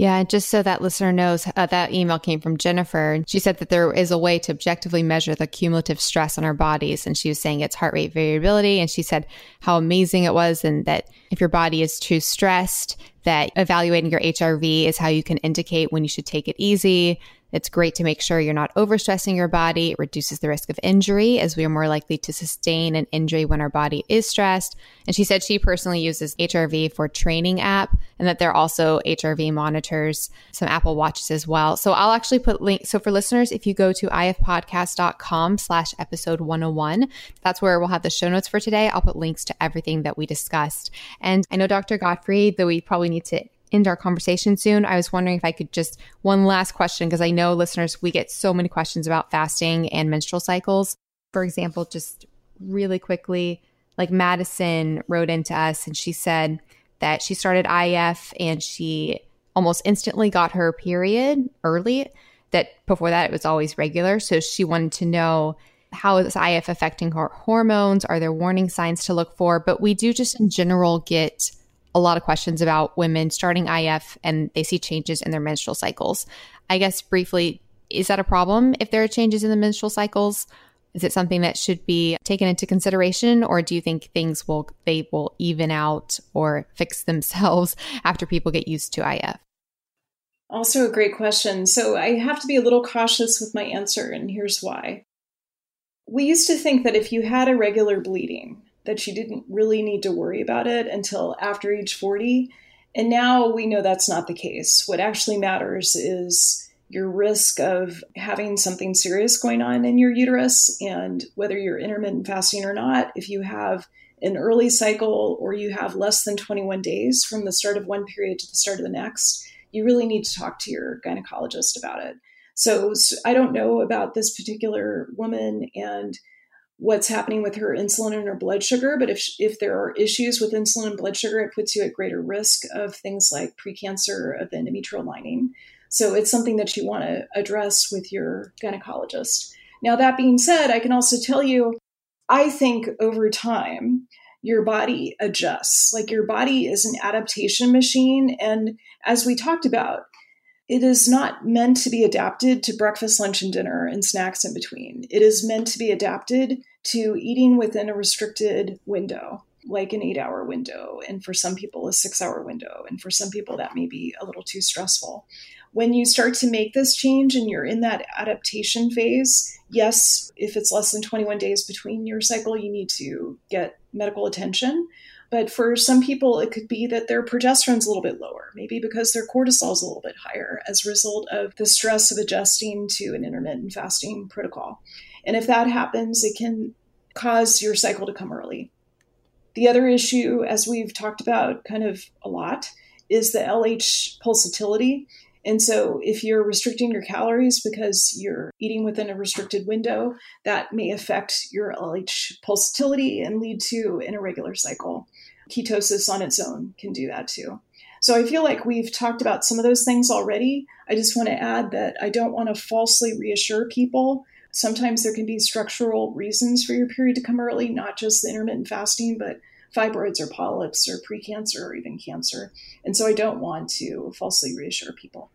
Yeah, and just so that listener knows, uh, that email came from Jennifer. She said that there is a way to objectively measure the cumulative stress on our bodies. And she was saying it's heart rate variability. And she said how amazing it was, and that if your body is too stressed, that evaluating your HRV is how you can indicate when you should take it easy, it's great to make sure you're not overstressing your body. It reduces the risk of injury as we are more likely to sustain an injury when our body is stressed. And she said she personally uses HRV for training app and that there are also HRV monitors, some Apple watches as well. So I'll actually put links. So for listeners, if you go to ifpodcast.com slash episode 101, that's where we'll have the show notes for today. I'll put links to everything that we discussed. And I know Dr. Gottfried, though we probably need to end our conversation soon, I was wondering if I could just one last question because I know listeners, we get so many questions about fasting and menstrual cycles. For example, just really quickly, like Madison wrote into us and she said that she started IF and she almost instantly got her period early. That before that it was always regular. So she wanted to know how is IF affecting her hormones? Are there warning signs to look for? But we do just in general get a lot of questions about women starting IF and they see changes in their menstrual cycles. I guess briefly, is that a problem if there are changes in the menstrual cycles? Is it something that should be taken into consideration or do you think things will they will even out or fix <laughs> themselves after people get used to IF? Also a great question. So I have to be a little cautious with my answer and here's why. We used to think that if you had a regular bleeding, that she didn't really need to worry about it until after age 40. And now we know that's not the case. What actually matters is your risk of having something serious going on in your uterus and whether you're intermittent fasting or not. If you have an early cycle or you have less than 21 days from the start of one period to the start of the next, you really need to talk to your gynecologist about it. So, I don't know about this particular woman and what's happening with her insulin and her blood sugar. But if, if there are issues with insulin and blood sugar, it puts you at greater risk of things like precancer of the endometrial lining. So it's something that you want to address with your gynecologist. Now, that being said, I can also tell you, I think over time, your body adjusts. Like your body is an adaptation machine. And as we talked about, it is not meant to be adapted to breakfast, lunch, and dinner and snacks in between. It is meant to be adapted to eating within a restricted window, like an eight hour window, and for some people, a six hour window. And for some people, that may be a little too stressful. When you start to make this change and you're in that adaptation phase, yes, if it's less than 21 days between your cycle, you need to get medical attention. But for some people, it could be that their progesterone's a little bit lower, maybe because their cortisol's a little bit higher as a result of the stress of adjusting to an intermittent fasting protocol. And if that happens, it can cause your cycle to come early. The other issue, as we've talked about kind of a lot, is the LH pulsatility. And so, if you're restricting your calories because you're eating within a restricted window, that may affect your LH pulsatility and lead to an irregular cycle. Ketosis on its own can do that too. So, I feel like we've talked about some of those things already. I just want to add that I don't want to falsely reassure people Sometimes there can be structural reasons for your period to come early, not just the intermittent fasting, but fibroids or polyps or precancer or even cancer. And so I don't want to falsely reassure people.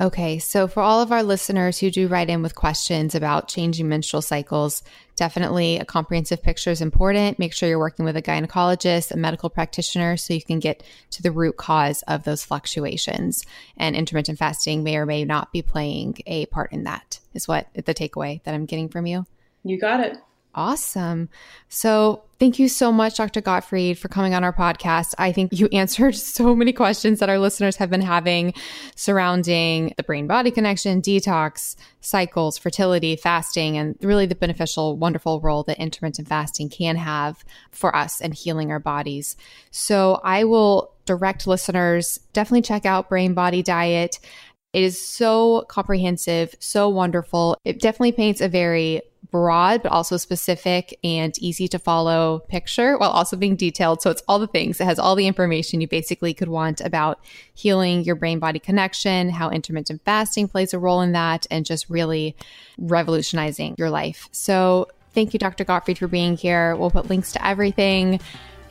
Okay, so for all of our listeners who do write in with questions about changing menstrual cycles, definitely a comprehensive picture is important. Make sure you're working with a gynecologist, a medical practitioner, so you can get to the root cause of those fluctuations. And intermittent fasting may or may not be playing a part in that, is what the takeaway that I'm getting from you. You got it. Awesome. So, thank you so much, Dr. Gottfried, for coming on our podcast. I think you <laughs> answered so many questions that our listeners have been having surrounding the brain body connection, detox, cycles, fertility, fasting, and really the beneficial, wonderful role that intermittent fasting can have for us and healing our bodies. So, I will direct listeners definitely check out Brain Body Diet. It is so comprehensive, so wonderful. It definitely paints a very broad, but also specific and easy to follow picture while also being detailed. So it's all the things. It has all the information you basically could want about healing your brain body connection, how intermittent fasting plays a role in that, and just really revolutionizing your life. So thank you, Dr. Gottfried, for being here. We'll put links to everything.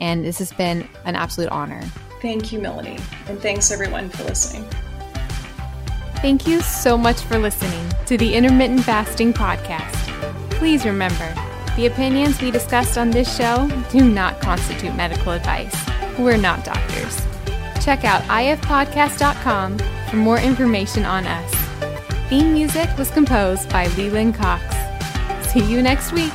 And this has been an absolute honor. Thank you, Melanie. And thanks everyone for listening. Thank you so much for listening to the Intermittent Fasting Podcast. Please remember, the opinions we discussed on this show do not constitute medical advice. We're not doctors. Check out ifpodcast.com for more information on us. Theme music was composed by Leland Cox. See you next week.